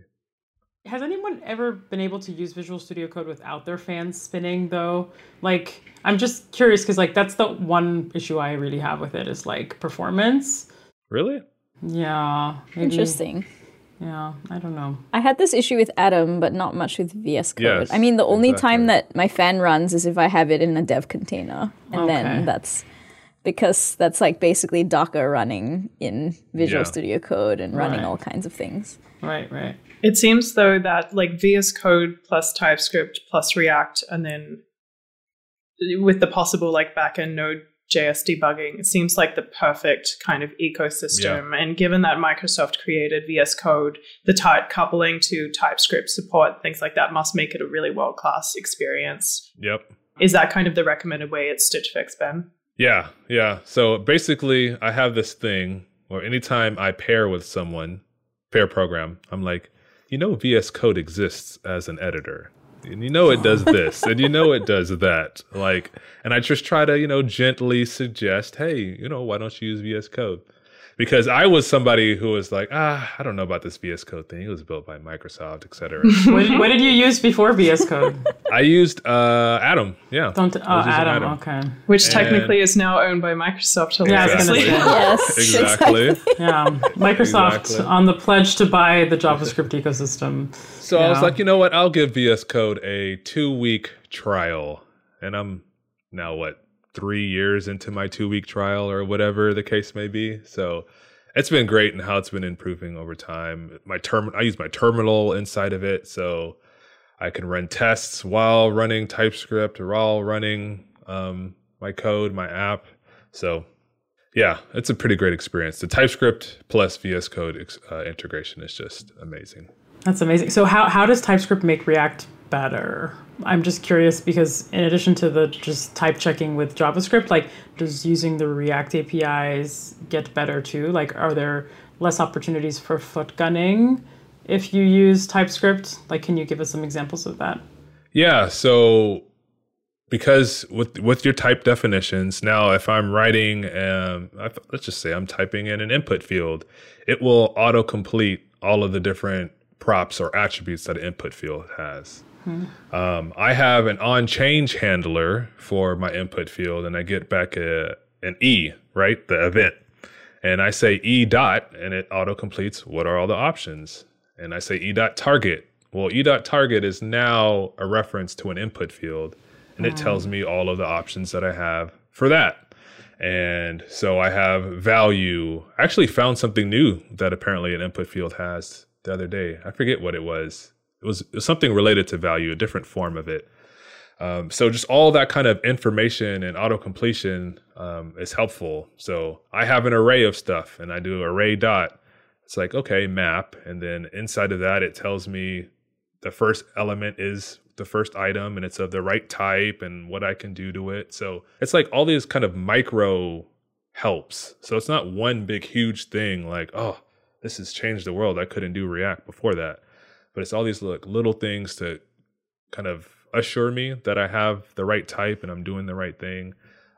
Has anyone ever been able to use Visual Studio Code without their fans spinning though? Like, I'm just curious because like that's the one issue I really have with it is like performance. Really? Yeah. maybe- Interesting. Yeah, I don't know. I had this issue with Atom, but not much with VS Code. Yes, I mean, the only time that my fan runs is if I have it in a dev container, and Okay. then that's because that's like basically Docker running in Visual Yeah. Studio Code and running Right. all kinds of things. Right, right. It seems though that like VS Code plus TypeScript plus React, and then with the possible like backend Node JS debugging, it seems like the perfect kind of ecosystem. And given that Microsoft created VS Code, the tight coupling to TypeScript support, things like that, must make it a really world class experience. Yep. Is that kind of the recommended way at Stitch Fix, Ben? Yeah, yeah. So basically, I have this thing where anytime I pair with someone, pair program, I'm like, you know, VS Code exists as an editor. And you know it does this, and you know it does that. Like, and I just try to, you know, gently suggest, hey, you know, why don't you use VS Code? Because I was somebody who was like, ah, I don't know about this VS Code thing. It was built by Microsoft, et cetera. What, what did you use before VS Code? I used uh, Atom. Yeah. Don't. Oh, was using Atom. Okay. Which And- technically is now owned by Microsoft. Yeah, I was gonna hilariously. say. Yes, Exactly. Yeah, Microsoft Exactly. on the pledge to buy the JavaScript ecosystem. So I was Yeah. like, you know what? I'll give VS Code a two week trial. And I'm now, what, three years into my two week trial or whatever the case may be. So it's been great and how it's been improving over time. My term, I use my terminal inside of it. So I can run tests while running TypeScript or while running um, my code, my app. So yeah, it's a pretty great experience. The TypeScript plus VS Code uh, integration is just amazing. That's amazing. So how how does TypeScript make React better? I'm just curious because in addition to the just type checking with JavaScript, like does using the React APIs get better too? Like are there less opportunities for foot gunning if you use TypeScript? Like can you give us some examples of that? Yeah, so because with with your type definitions, now if I'm writing, um, let's just say I'm typing in an input field, it will autocomplete all of the different props or attributes that an input field has. Um, I have an on change handler for my input field, and I get back a, an E, right, the event, and I say E dot, and it auto completes. What are all the options? And I say E dot target. Well, E dot target is now a reference to an input field, and it tells me all of the options that I have for that. And so I have value. I actually found something new that apparently an input field has the other day. I forget what it was. It was, something related to value, a different form of it. Um, so just all that kind of information and auto completion um, is helpful. So I have an array of stuff and I do array dot. It's like, okay, map. And then inside of that, it tells me the first element is the first item and it's of the right type and what I can do to it. So it's like all these kind of micro helps. So it's not one big, huge thing like, oh, this has changed the world. I couldn't do React before that. But it's all these like little things to kind of assure me that I have the right type and I'm doing the right thing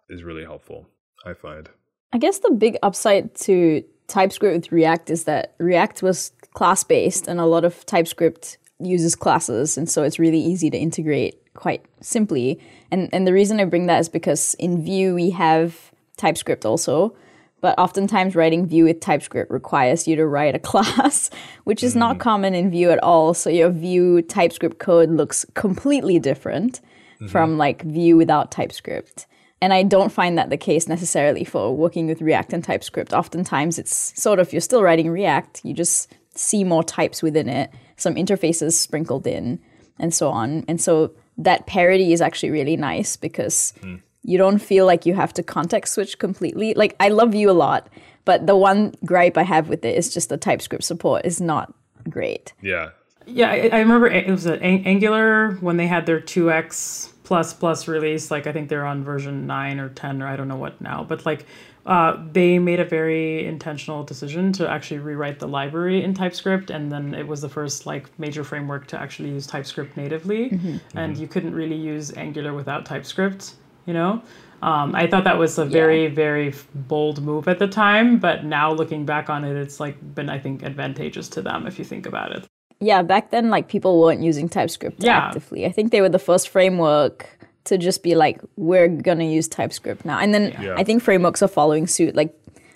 is really helpful, I find. I guess the big upside to TypeScript with React is that React was class based and a lot of TypeScript uses classes and so it's really easy to integrate quite simply. And and the reason I bring that is because in Vue we have TypeScript also, but oftentimes writing Vue with TypeScript requires you to write a class, which is not mm. common in Vue at all. So your Vue TypeScript code looks completely different mm-hmm. from like Vue without TypeScript. And I don't find that the case necessarily for working with React and TypeScript. Oftentimes it's sort of you're still writing React, you just see more types within it, some interfaces sprinkled in, and so on. And so that parity is actually really nice because mm. You don't feel like you have to context switch completely. Like I love you a lot, but the one gripe I have with it is just the TypeScript support is not great. Yeah. Yeah, I, I remember it was at Ang- Angular when they had their 2x plus plus release. Like I think they're on version nine or ten or I don't know what now, but like uh, they made a very intentional decision to actually rewrite the library in TypeScript, and then it was the first like major framework to actually use TypeScript natively, and you couldn't really use Angular without TypeScript. You know. Um, I thought that was a very, very bold move at the time, but now looking back on it, it's like been, I think, advantageous to them if you think about it. Yeah, back then like people weren't using TypeScript Yeah. actively. I think they were the first framework to just be like, we're gonna use TypeScript now. And then Yeah. I think frameworks are following suit. Like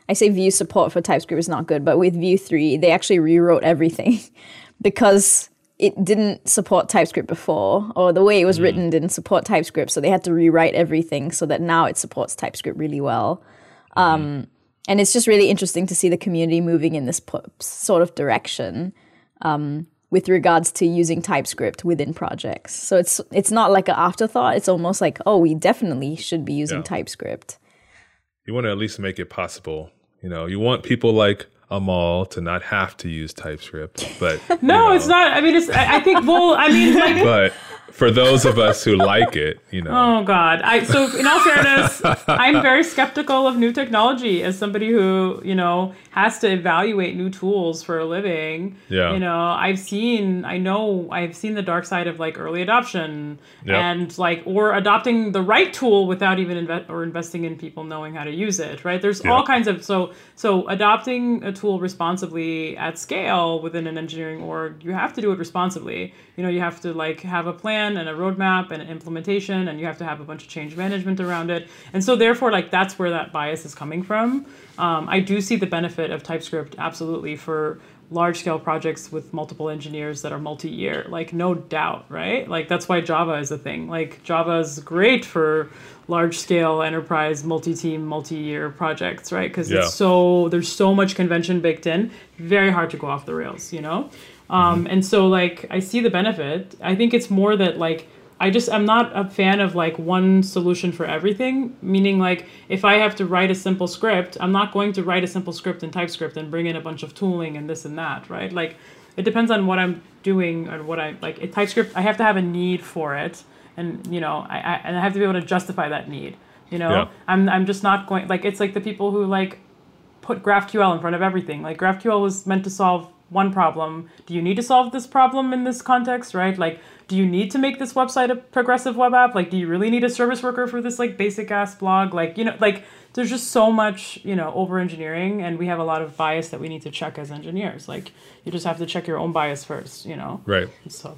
I say Vue support for TypeScript is not good, but with Vue 3, they actually rewrote everything because it didn't support TypeScript before, or the way it was written didn't support TypeScript. So they had to rewrite everything so that now it supports TypeScript really well. Um, and it's just really interesting to see the community moving in this po- sort of direction um, with regards to using TypeScript within projects. So it's it's not like an afterthought. It's almost like, oh, we definitely should be using Yeah. TypeScript. You want to at least make it possible. You know, you want people like Amal to not have to use TypeScript, but No, you know, it's not. I mean, it's. I, I think. Well, I mean, like. But for those of us who like it, you know, Oh God! I so in all fairness, I'm very skeptical of new technology as somebody who you know has to evaluate new tools for a living. Yeah. You know, I've seen, I know, I've seen the dark side of like early adoption Yep. and like or adopting the right tool without even invest or investing in people knowing how to use it. Right? There's all kinds of so so adopting a tool responsibly at scale within an engineering org, you have to do it responsibly. You know, you have to like have a plan and a roadmap and an implementation, and you have to have a bunch of change management around it. And so, therefore, like that's where that bias is coming from. Um, I do see the benefit of TypeScript absolutely for large scale projects with multiple engineers that are multi-year like no doubt right like that's why java is a thing like java is great for large scale enterprise multi-team multi-year projects right because Yeah. it's so there's so much convention baked in very hard to go off the rails you know um, and so like i see the benefit i think it's more that like i just i'm not a fan of like one solution for everything meaning like if i have to write a simple script i'm not going to write a simple script in typescript and bring in a bunch of tooling and this and that right like it depends on what i'm doing or what i like in typescript i have to have a need for it and you know i, I and i have to be able to justify that need you know Yeah. i'm i'm just not going like it's like the people who like put GraphQL in front of everything. Like GraphQL was meant to solve one problem. Do you need to solve this problem in this context, right? Like, do you need to make this website a progressive web app? Like, do you really need a service worker for this like basic ass blog? Like, you know, like there's just so much, you know, over engineering and we have a lot of bias that we need to check as engineers. Like you just have to check your own bias first, you know? right? So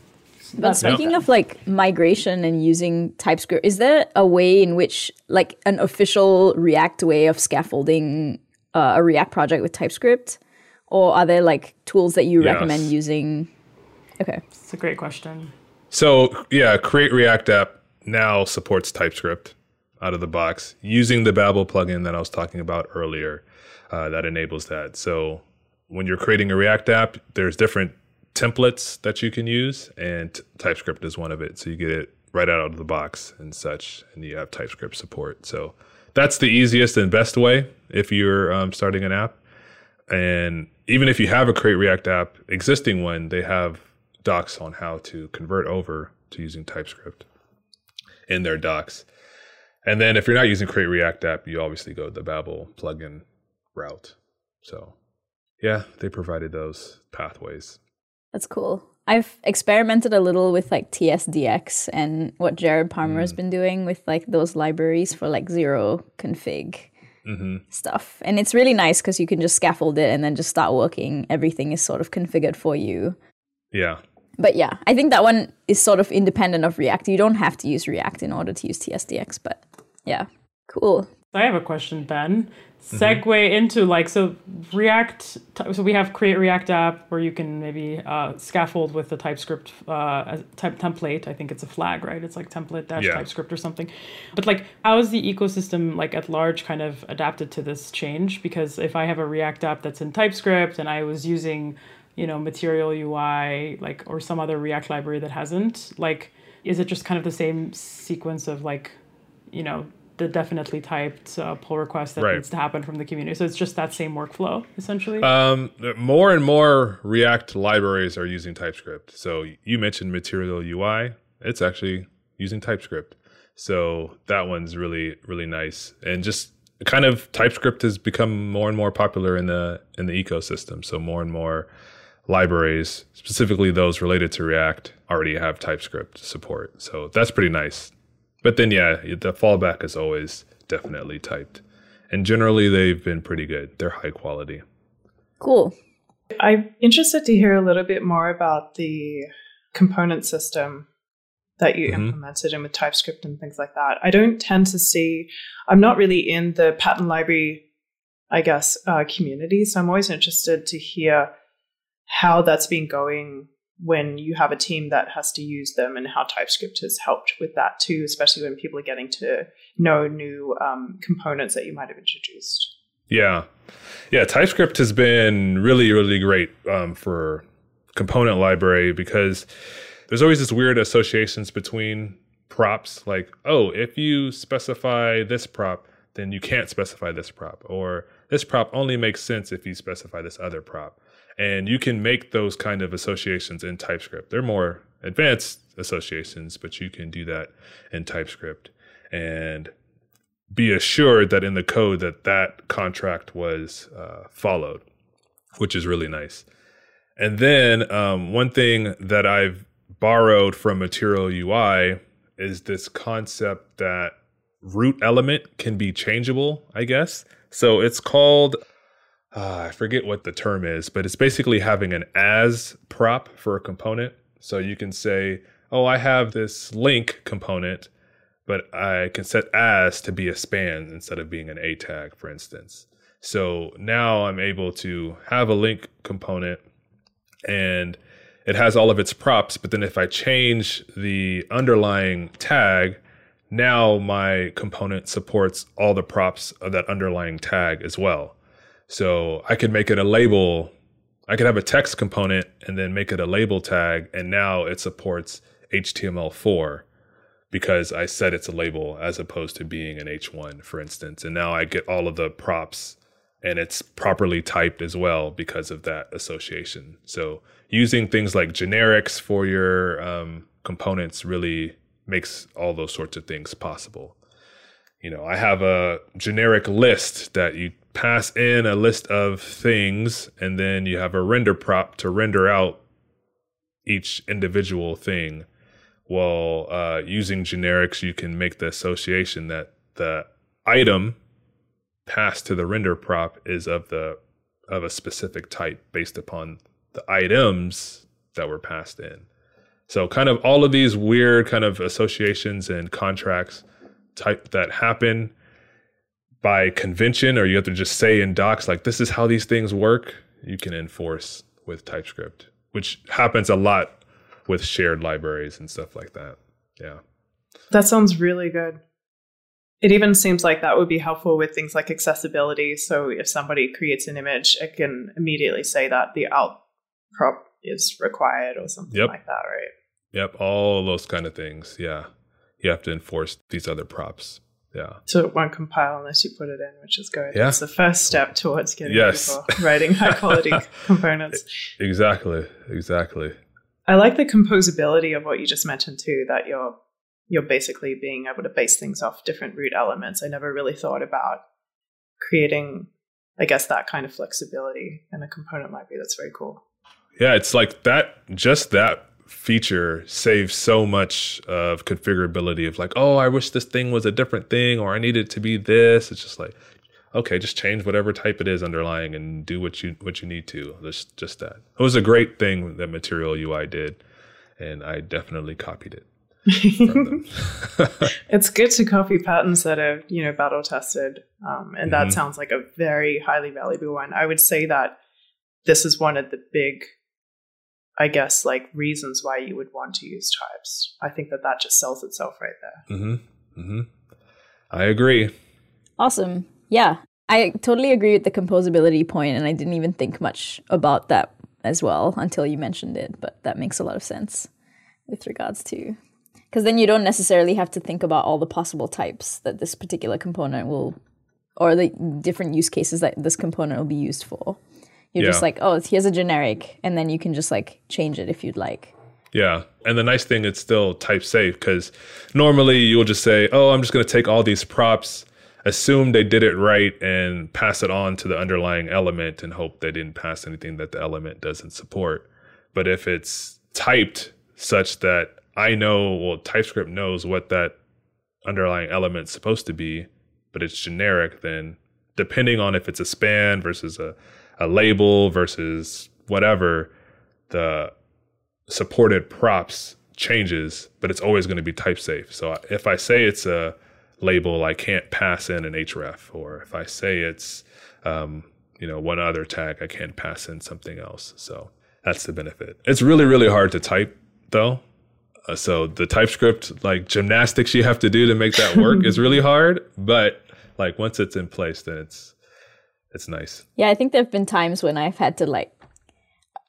But that's speaking of like migration and using TypeScript, is there a way in which, like, an official React way of scaffolding uh, a React project with TypeScript, or are there like tools that you Yes. recommend using? Okay, it's a great question. So yeah, create React app now supports TypeScript out of the box using the Babel plugin that I was talking about earlier. Uh, that enables that. So when you're creating a React app, there's different templates that you can use, and t- TypeScript is one of it. So you get it right out of the box and such, and you have TypeScript support. So that's the easiest and best way if you're um, starting an app. And even if you have a Create React app, existing one, they have docs on how to convert over to using TypeScript in their docs. And then if you're not using Create React app, you obviously go the Babel plugin route. So yeah, they provided those pathways. That's cool. I've experimented a little with like TSDX and what Jared Palmer mm. has been doing with like those libraries for like zero config mm-hmm. stuff. And it's really nice because you can just scaffold it and then just start working. Everything is sort of configured for you. Yeah. But yeah, I think that one is sort of independent of React. You don't have to use React in order to use TSDX, but yeah, cool. I have a question, Ben. Segue mm-hmm. into like so react so we have create react app where you can maybe uh, scaffold with the typescript uh, type template. I think it's a flag right? It's like template dash yeah. typescript or something. But like how is the ecosystem like at large kind of adapted to this change? Because if i have a react app that's in typescript and i was using you know material ui like or some other react library that hasn't like is it just kind of the same sequence of like you know the DefinitelyTyped uh, pull request that right. needs to happen from the community. So it's just that same workflow essentially. Um, more and more React libraries are using TypeScript. So you mentioned Material UI; it's actually using TypeScript. So that one's really really nice, and just kind of TypeScript has become more and more popular in the in the ecosystem. So more and more libraries, specifically those related to React, already have TypeScript support. So that's pretty nice. But then, yeah, the fallback is always DefinitelyTyped. And generally, they've been pretty good. They're high quality. Cool. I'm interested to hear a little bit more about the component system that you mm-hmm. implemented in with TypeScript and things like that. I don't tend to see, I'm not really in the pattern library, I guess, uh, community. So I'm always interested to hear how that's been going when you have a team that has to use them and how TypeScript has helped with that too, especially when people are getting to know new um, components that you might have introduced. Yeah. Yeah. TypeScript has been really, really great um, for component library because there's always this weird associations between props like, oh, if you specify this prop, then you can't specify this prop, or this prop only makes sense if you specify this other prop. And you can make those kind of associations in TypeScript. They're more advanced associations, but you can do that in TypeScript and be assured that in the code that that contract was uh, followed, which is really nice. And then um, one thing that I've borrowed from Material UI is this concept that root element can be changeable, I guess. So it's called uh, I forget what the term is, but it's basically having an as prop for a component. So you can say, oh, I have this link component, but I can set as to be a span instead of being an A tag, for instance. So now I'm able to have a link component and it has all of its props. But then if I change the underlying tag, now my component supports all the props of that underlying tag as well. So I could make it a label. I could have a text component and then make it a label tag. And now it supports htmlFor because I said it's a label as opposed to being an H1, for instance. And now I get all of the props and it's properly typed as well because of that association. So using things like generics for your um, components really makes all those sorts of things possible. You know, I have a generic list that you pass in a list of things and then you have a render prop to render out each individual thing. Well, uh, using generics, you can make the association that the item passed to the render prop is of the of a specific type based upon the items that were passed in. So kind of all of these weird kind of associations and contracts type that happen by convention or you have to just say in docs like this is how these things work you can enforce with typescript which happens a lot with shared libraries and stuff like that yeah That sounds really good. It even seems like that would be helpful with things like accessibility. So if somebody creates an image, it can immediately say that the alt prop is required or something Yep. like that, right? Yep, all those kind of things. Yeah. You have to enforce these other props. Yeah. So it won't compile unless you put it in, which is good. Yeah. It's the first step towards getting Yes. people writing high quality components. Exactly. Exactly. I like the composability of what you just mentioned too, that you're you're basically being able to base things off different root elements. I never really thought about creating, I guess, that kind of flexibility in a component library. That's very cool. Yeah, it's like that just that feature saves so much of configurability of like, oh, I wish this thing was a different thing or I need it to be this. It's just like, okay, just change whatever type it is underlying and do what you what you need to. Just just that. It was a great thing that Material UI did, and I definitely copied it. It's good to copy patterns that are, you know, battle tested. Um, and that Mhm. sounds like a very highly valuable one. I would say that this is one of the big, I guess, like reasons why you would want to use types. I think that that just sells itself right there. mm-hmm. Mm-hmm. I agree. Awesome. Yeah. I totally agree with the composability point, and I didn't even think much about that as well until you mentioned it, but that makes a lot of sense with regards to. Because then you don't necessarily have to think about all the possible types that this particular component will, or the different use cases that this component will be used for. You're just like, oh, here's a generic, and then you can just like change it if you'd like. Yeah. And the nice thing, it's still type safe because normally you'll just say, oh, I'm just going to take all these props, assume they did it right, and pass it on to the underlying element and hope they didn't pass anything that the element doesn't support. But if it's typed such that I know, well, TypeScript knows what that underlying element's supposed to be, but it's generic, then depending on if it's a span versus a, a label versus whatever, the supported props changes, but it's always going to be type safe. So if I say it's a label, I can't pass in an href, or if I say it's um, you know one other tag, I can't pass in something else. So that's the benefit. It's really really hard to type though. Uh, so the TypeScript like gymnastics you have to do to make that work is really hard, but like once it's in place, then it's it's nice. Yeah, I think there have been times when I've had to like.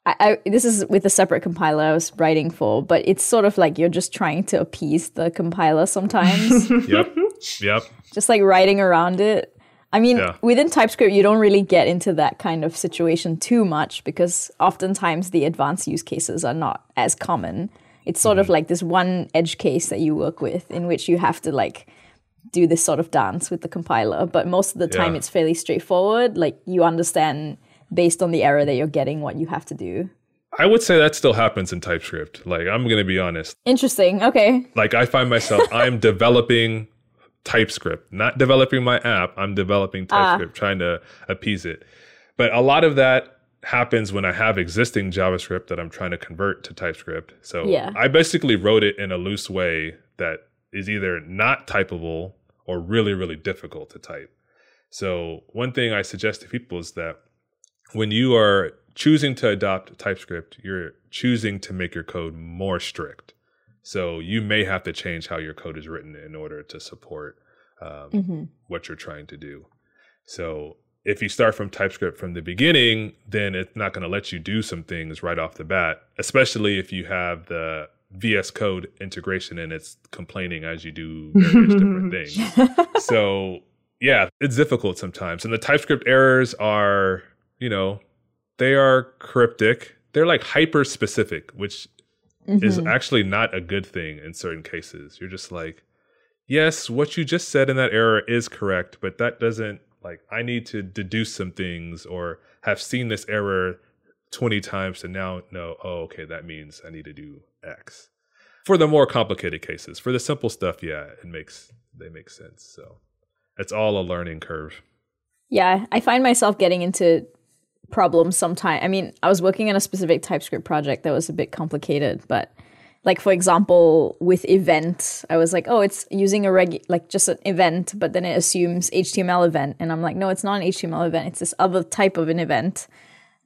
I, I this is with a separate compiler I was writing for, but it's sort of like you're just trying to appease the compiler sometimes, Yep, yep. just like writing around it. I mean, Yeah. within TypeScript, you don't really get into that kind of situation too much because oftentimes the advanced use cases are not as common. It's sort of mm-hmm. like this one edge case that you work with in which you have to like do this sort of dance with the compiler. But most of the time, Yeah. it's fairly straightforward. Like you understand based on the error that you're getting what you have to do. I would say that still happens in TypeScript. Like I'm gonna be honest. Interesting. Okay. like I find myself I'm developing TypeScript, not developing my app. I'm developing ah. TypeScript, trying to appease it. But a lot of that happens when I have existing JavaScript that I'm trying to convert to TypeScript. So Yeah. I basically wrote it in a loose way that is either not typable or really, really difficult to type. So one thing I suggest to people is that when you are choosing to adopt TypeScript, you're choosing to make your code more strict. So you may have to change how your code is written in order to support um, hmm what you're trying to do. So if you start from TypeScript from the beginning, then it's not going to let you do some things right off the bat, especially if you have the VS Code integration and it's complaining as you do various different things. So yeah, it's difficult sometimes. And the TypeScript errors are, you know, they are cryptic. They're like hyper specific, which is mm-hmm. actually not a good thing in certain cases. You're just like, yes, what you just said in that error is correct, but that doesn't like I need to deduce some things or have seen this error 20 times to now know, oh, okay, that means I need to do X. For the more complicated cases, for the simple stuff, yeah, it makes they make sense. So it's all a learning curve. Yeah, I find myself getting into problems sometimes. I mean, I was working on a specific TypeScript project that was a bit complicated, but like for example, with event, I was like, oh, it's using a reg like just an event, but then it assumes HTML event, and I'm like, no, it's not an HTML event. It's this other type of an event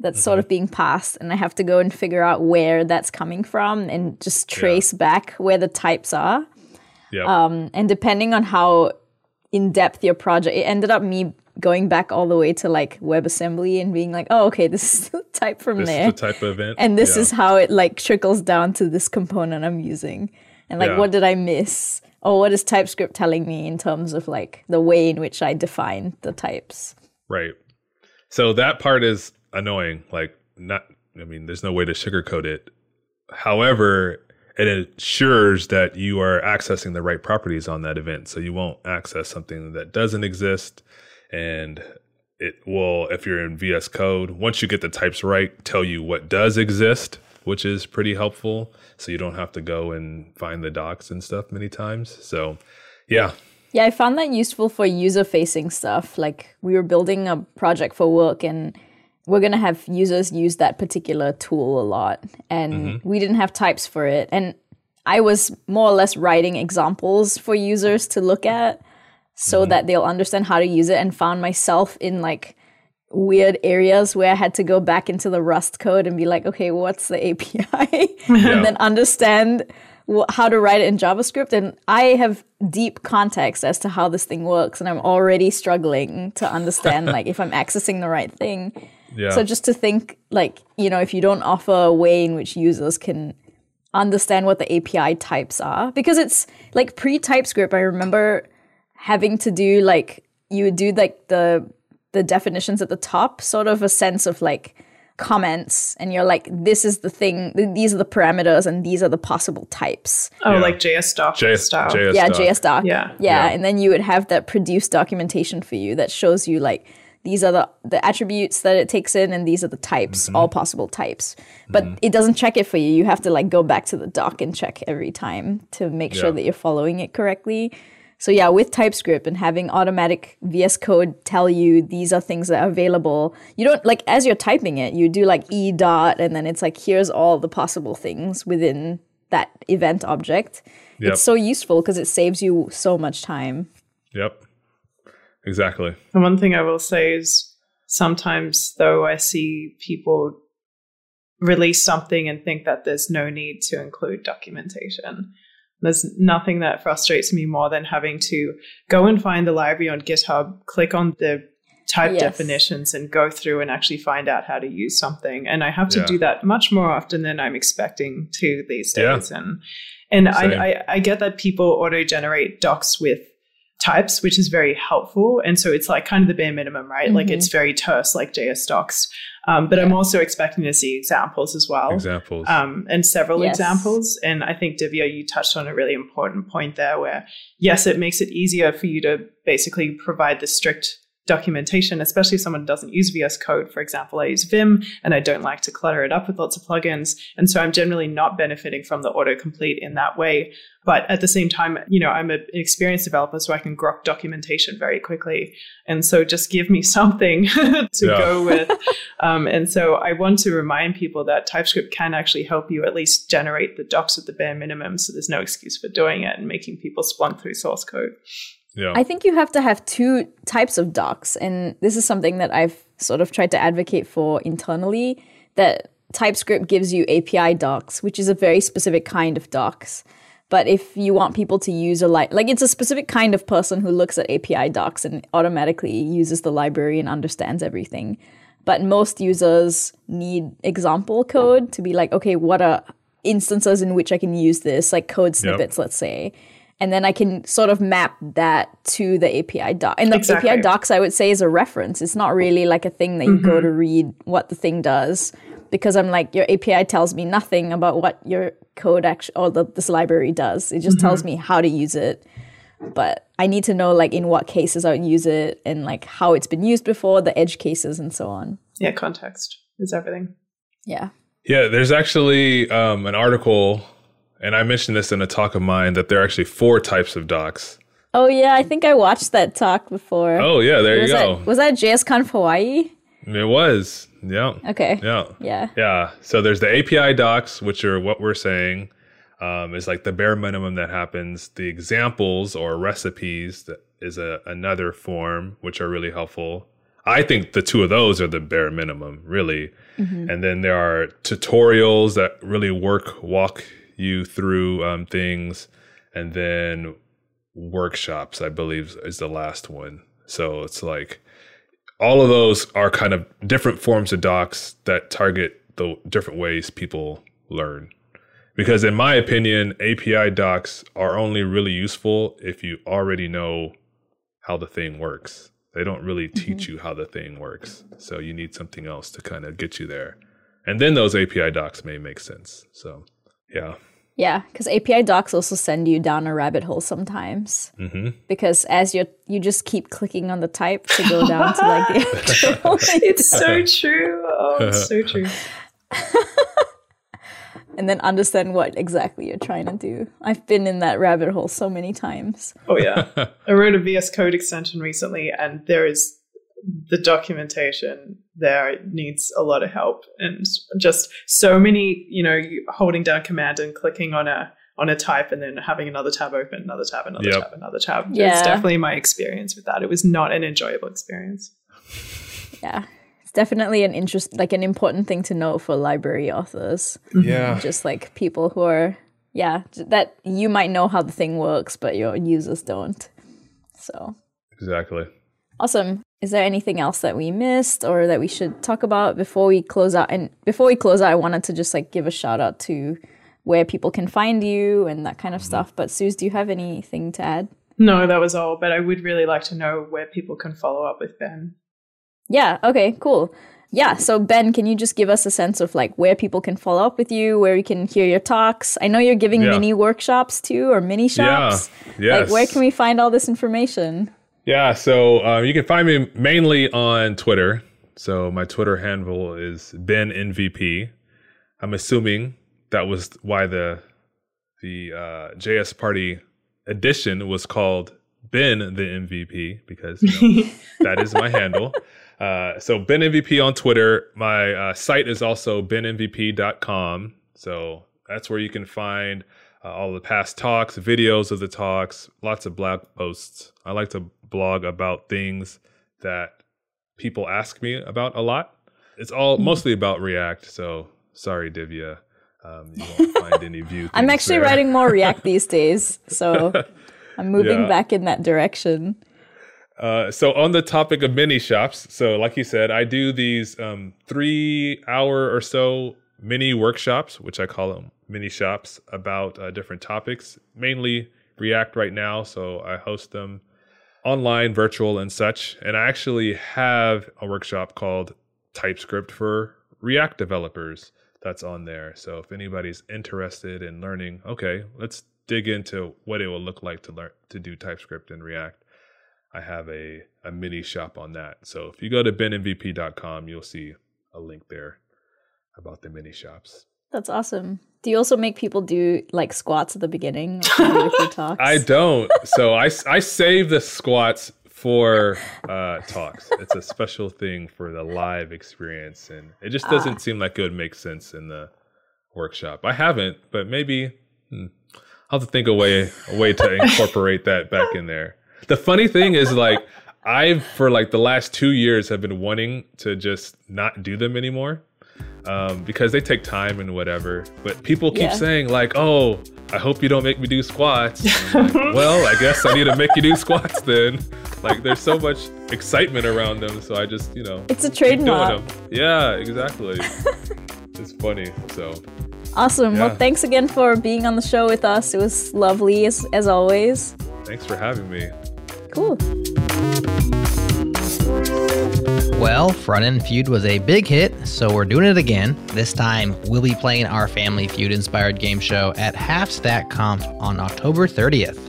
that's sort of being passed, and I have to go and figure out where that's coming from and just trace back where the types are. Yep. Um, and depending on how in depth your project, it ended up me going back all the way to like WebAssembly and being like, oh, okay, this is the type from there. this there. is the type of event. and this Yeah. is how it like trickles down to this component I'm using. And like, Yeah. what did I miss? Or what is TypeScript telling me in terms of like the way in which I define the types? Right. So that part is annoying. Like, not, I mean, there's no way to sugarcoat it. However, it ensures that you are accessing the right properties on that event. So you won't access something that doesn't exist. And it will, if you're in VS Code, once you get the types right, tell you what does exist, which is pretty helpful. So you don't have to go and find the docs and stuff many times. So, yeah, Yeah, I found that useful for user facing stuff. Like we were building a project for work and we're going to have users use that particular tool a lot. And mm-hmm. we didn't have types for it. And I was more or less writing examples for users to look at so mm-hmm. that they'll understand how to use it and found myself in like weird areas where I had to go back into the Rust code and be like, okay, what's the API? and then understand wh- how to write it in JavaScript. And I have deep context as to how this thing works, and I'm already struggling to understand like if I'm accessing the right thing. Yeah. So just to think like, you know, if you don't offer a way in which users can understand what the API types are, because it's like pre TypeScript, I remember having to do like you would do like the the definitions at the top, sort of a sense of like comments, and you're like, this is the thing, th- these are the parameters, and these are the possible types. Oh, Yeah. like JS doc JS, style. JS yeah, doc. JS doc. Yeah. yeah, Yeah. and then you would have that produce documentation for you that shows you like these are the the attributes that it takes in, and these are the types, Mm-hmm. all possible types. But it doesn't check it for you. You have to like go back to the doc and check every time to make sure that you're following it correctly. So yeah, with TypeScript and having automatic VS Code tell you these are things that are available, you don't like as you're typing it, you do like e dot, and then it's like here's all the possible things within that event object. Yep. It's so useful because it saves you so much time. Yep. Exactly. And one thing I will say is sometimes, though, I see people release something and think that there's no need to include documentation. There's nothing that frustrates me more than having to go and find the library on GitHub, click on the type Yes. definitions, and go through and actually find out how to use something. And I have to Yeah. do that much more often than I'm expecting to these Yeah. days. And and I, I, I get that people auto generate docs with types, which is very helpful. And so it's like kind of the bare minimum, right? Like Mhm. it's very terse, like JS docs. Um, but I'm also expecting to see examples as well. Examples. Um, and several Yes. examples. And I think, Divya, you touched on a really important point there where, yes, it makes it easier for you to basically provide the strict documentation, especially if someone doesn't use VS Code. For example, I use Vim and I don't like to clutter it up with lots of plugins. And so I'm generally not benefiting from the autocomplete in that way. But at the same time, you know, I'm an experienced developer, so I can grok documentation very quickly. And so just give me something to Yeah. go with. Um, and so I want to remind people that TypeScript can actually help you at least generate the docs at the bare minimum. So there's no excuse for doing it and making people splunk through source code. Yeah. I think you have to have two types of docs, and this is something that I've sort of tried to advocate for internally. That TypeScript gives you API docs, which is a very specific kind of docs. But if you want people to use a li- like it's a specific kind of person who looks at API docs and automatically uses the library and understands everything. But most users need example code to be like, okay, what are instances in which I can use this, like code snippets, let's say. And then I can sort of map that to the API doc. And the Exactly. API docs, I would say, is a reference. It's not really like a thing that you go to read what the thing does, because I'm like, your API tells me nothing about what your code actually or the, this library does. It just tells me how to use it. But I need to know like in what cases I would use it and like how it's been used before, the edge cases, and so on. Yeah, context is everything. Yeah. Yeah, there's actually um, an article, and I mentioned this in a talk of mine that there are actually four types of docs. Oh yeah, I think I watched that talk before. Oh yeah, there you was go. that was that JSConf Hawaii? it was. Yeah. Okay. Yeah. Yeah. Yeah. So there's the API docs, which are what we're saying um, is like the bare minimum that happens. The examples or recipes that is a, another form, which are really helpful. I think the two of those are the bare minimum, really. And then there are tutorials that really work, walk you through um, things. And then workshops, I believe, is the last one. So it's like all of those are kind of different forms of docs that target the different ways people learn. Because in my opinion, API docs are only really useful if you already know how the thing works. They don't really teach you how the thing works. So you need something else to kind of get you there. And then those API docs may make sense. So, yeah. Yeah, because API docs also send you down a rabbit hole sometimes. hmm Because as you you just keep clicking on the type to go down to like the actual It's so true. Oh, it's so true. and then understand what exactly you're trying to do. I've been in that rabbit hole so many times. Oh yeah. I wrote a VS Code extension recently, and there is the documentation there it needs a lot of help, and just so many, you know, holding down command and clicking on a on a type, and then having another tab open, another tab, another Yep. tab, another tab. Yeah. It's definitely my experience with that. It was not an enjoyable experience. Yeah. It's definitely an interest like an important thing to know for library authors. Mm-hmm. Yeah. Just like people who are yeah, that you might know how the thing works, but your users don't. So Exactly. Awesome. Is there anything else that we missed or that we should talk about before we close out? And before we close out, I wanted to just like give a shout out to where people can find you and that kind of mm-hmm. stuff. But Suz, do you have anything to add? No, that was all. But I would really like to know where people can follow up with Ben. Yeah, okay, cool. Yeah, so Ben, can you just give us a sense of like where people can follow up with you, where we can hear your talks? I know you're giving Yeah. mini workshops too or mini shops. Yeah. Yes. Like where can we find all this information? Yeah, so uh, you can find me mainly on Twitter. So my Twitter handle is BenMVP. I'm assuming that was why the the uh, JS Party edition was called Ben the MVP because you know, that is my handle. Uh, so Ben MVP on Twitter. My uh, site is also benmvp.com. So that's where you can find uh, all the past talks, videos of the talks, lots of blog posts. I like to blog about things that people ask me about a lot. It's all mostly about React. So sorry, Divya. Um, you won't find any Vue. I'm actually there. writing more React these days, so I'm moving Yeah. back in that direction. Uh, so on the topic of mini shops, so like you said, I do these um, three hour or so mini workshops, which I call them mini shops about uh, different topics, mainly React right now. So I host them online, virtual, and such. And I actually have a workshop called TypeScript for React developers that's on there. So if anybody's interested in learning, okay, let's dig into what it will look like to learn to do TypeScript in React. I have a, a mini shop on that. So if you go to benmvp.com, you'll see a link there about the mini shops. That's awesome. Do you also make people do like squats at the beginning like you do with your talks? I don't. So I, I save the squats for uh, talks. It's a special thing for the live experience. And it just doesn't seem like it would make sense in the workshop. I haven't, but maybe hmm, I'll have to think a way, a way to incorporate that back in there. The funny thing is like, I've for like the last two years have been wanting to just not do them anymore um, because they take time and whatever. But people keep Yeah. saying like, "Oh, I hope you don't make me do squats." Like, well, I guess I need to make you do squats then. Like, there's so much excitement around them, so I just you know It's a trademark. Yeah, exactly. it's funny. So Awesome. Yeah. Well, thanks again for being on the show with us. It was lovely as, as always. thanks for having me. Cool. Well, Front End Feud was a big hit, so we're doing it again. This time, we'll be playing our Family Feud inspired game show at Half Stack Conf on October 30th.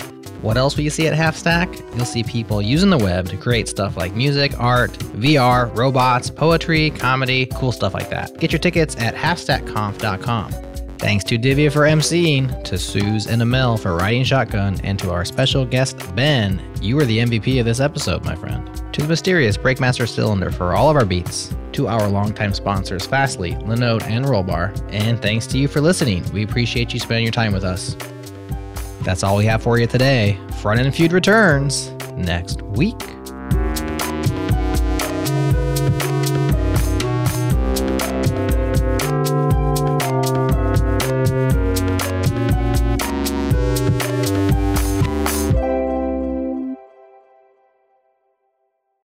What else will you see at Half Stack? You'll see people using the web to create stuff like music, art, VR, robots, poetry, comedy, cool stuff like that. Get your tickets at halfstackconf.com. Thanks to Divya for emceeing, to Suz and Amal for riding shotgun, and to our special guest Ben. You were the MVP of this episode, my friend. To the mysterious Breakmaster Cylinder for all of our beats. To our longtime sponsors Fastly, Linode, and Rollbar. And thanks to you for listening. We appreciate you spending your time with us. That's all we have for you today. Front End Feud returns next week.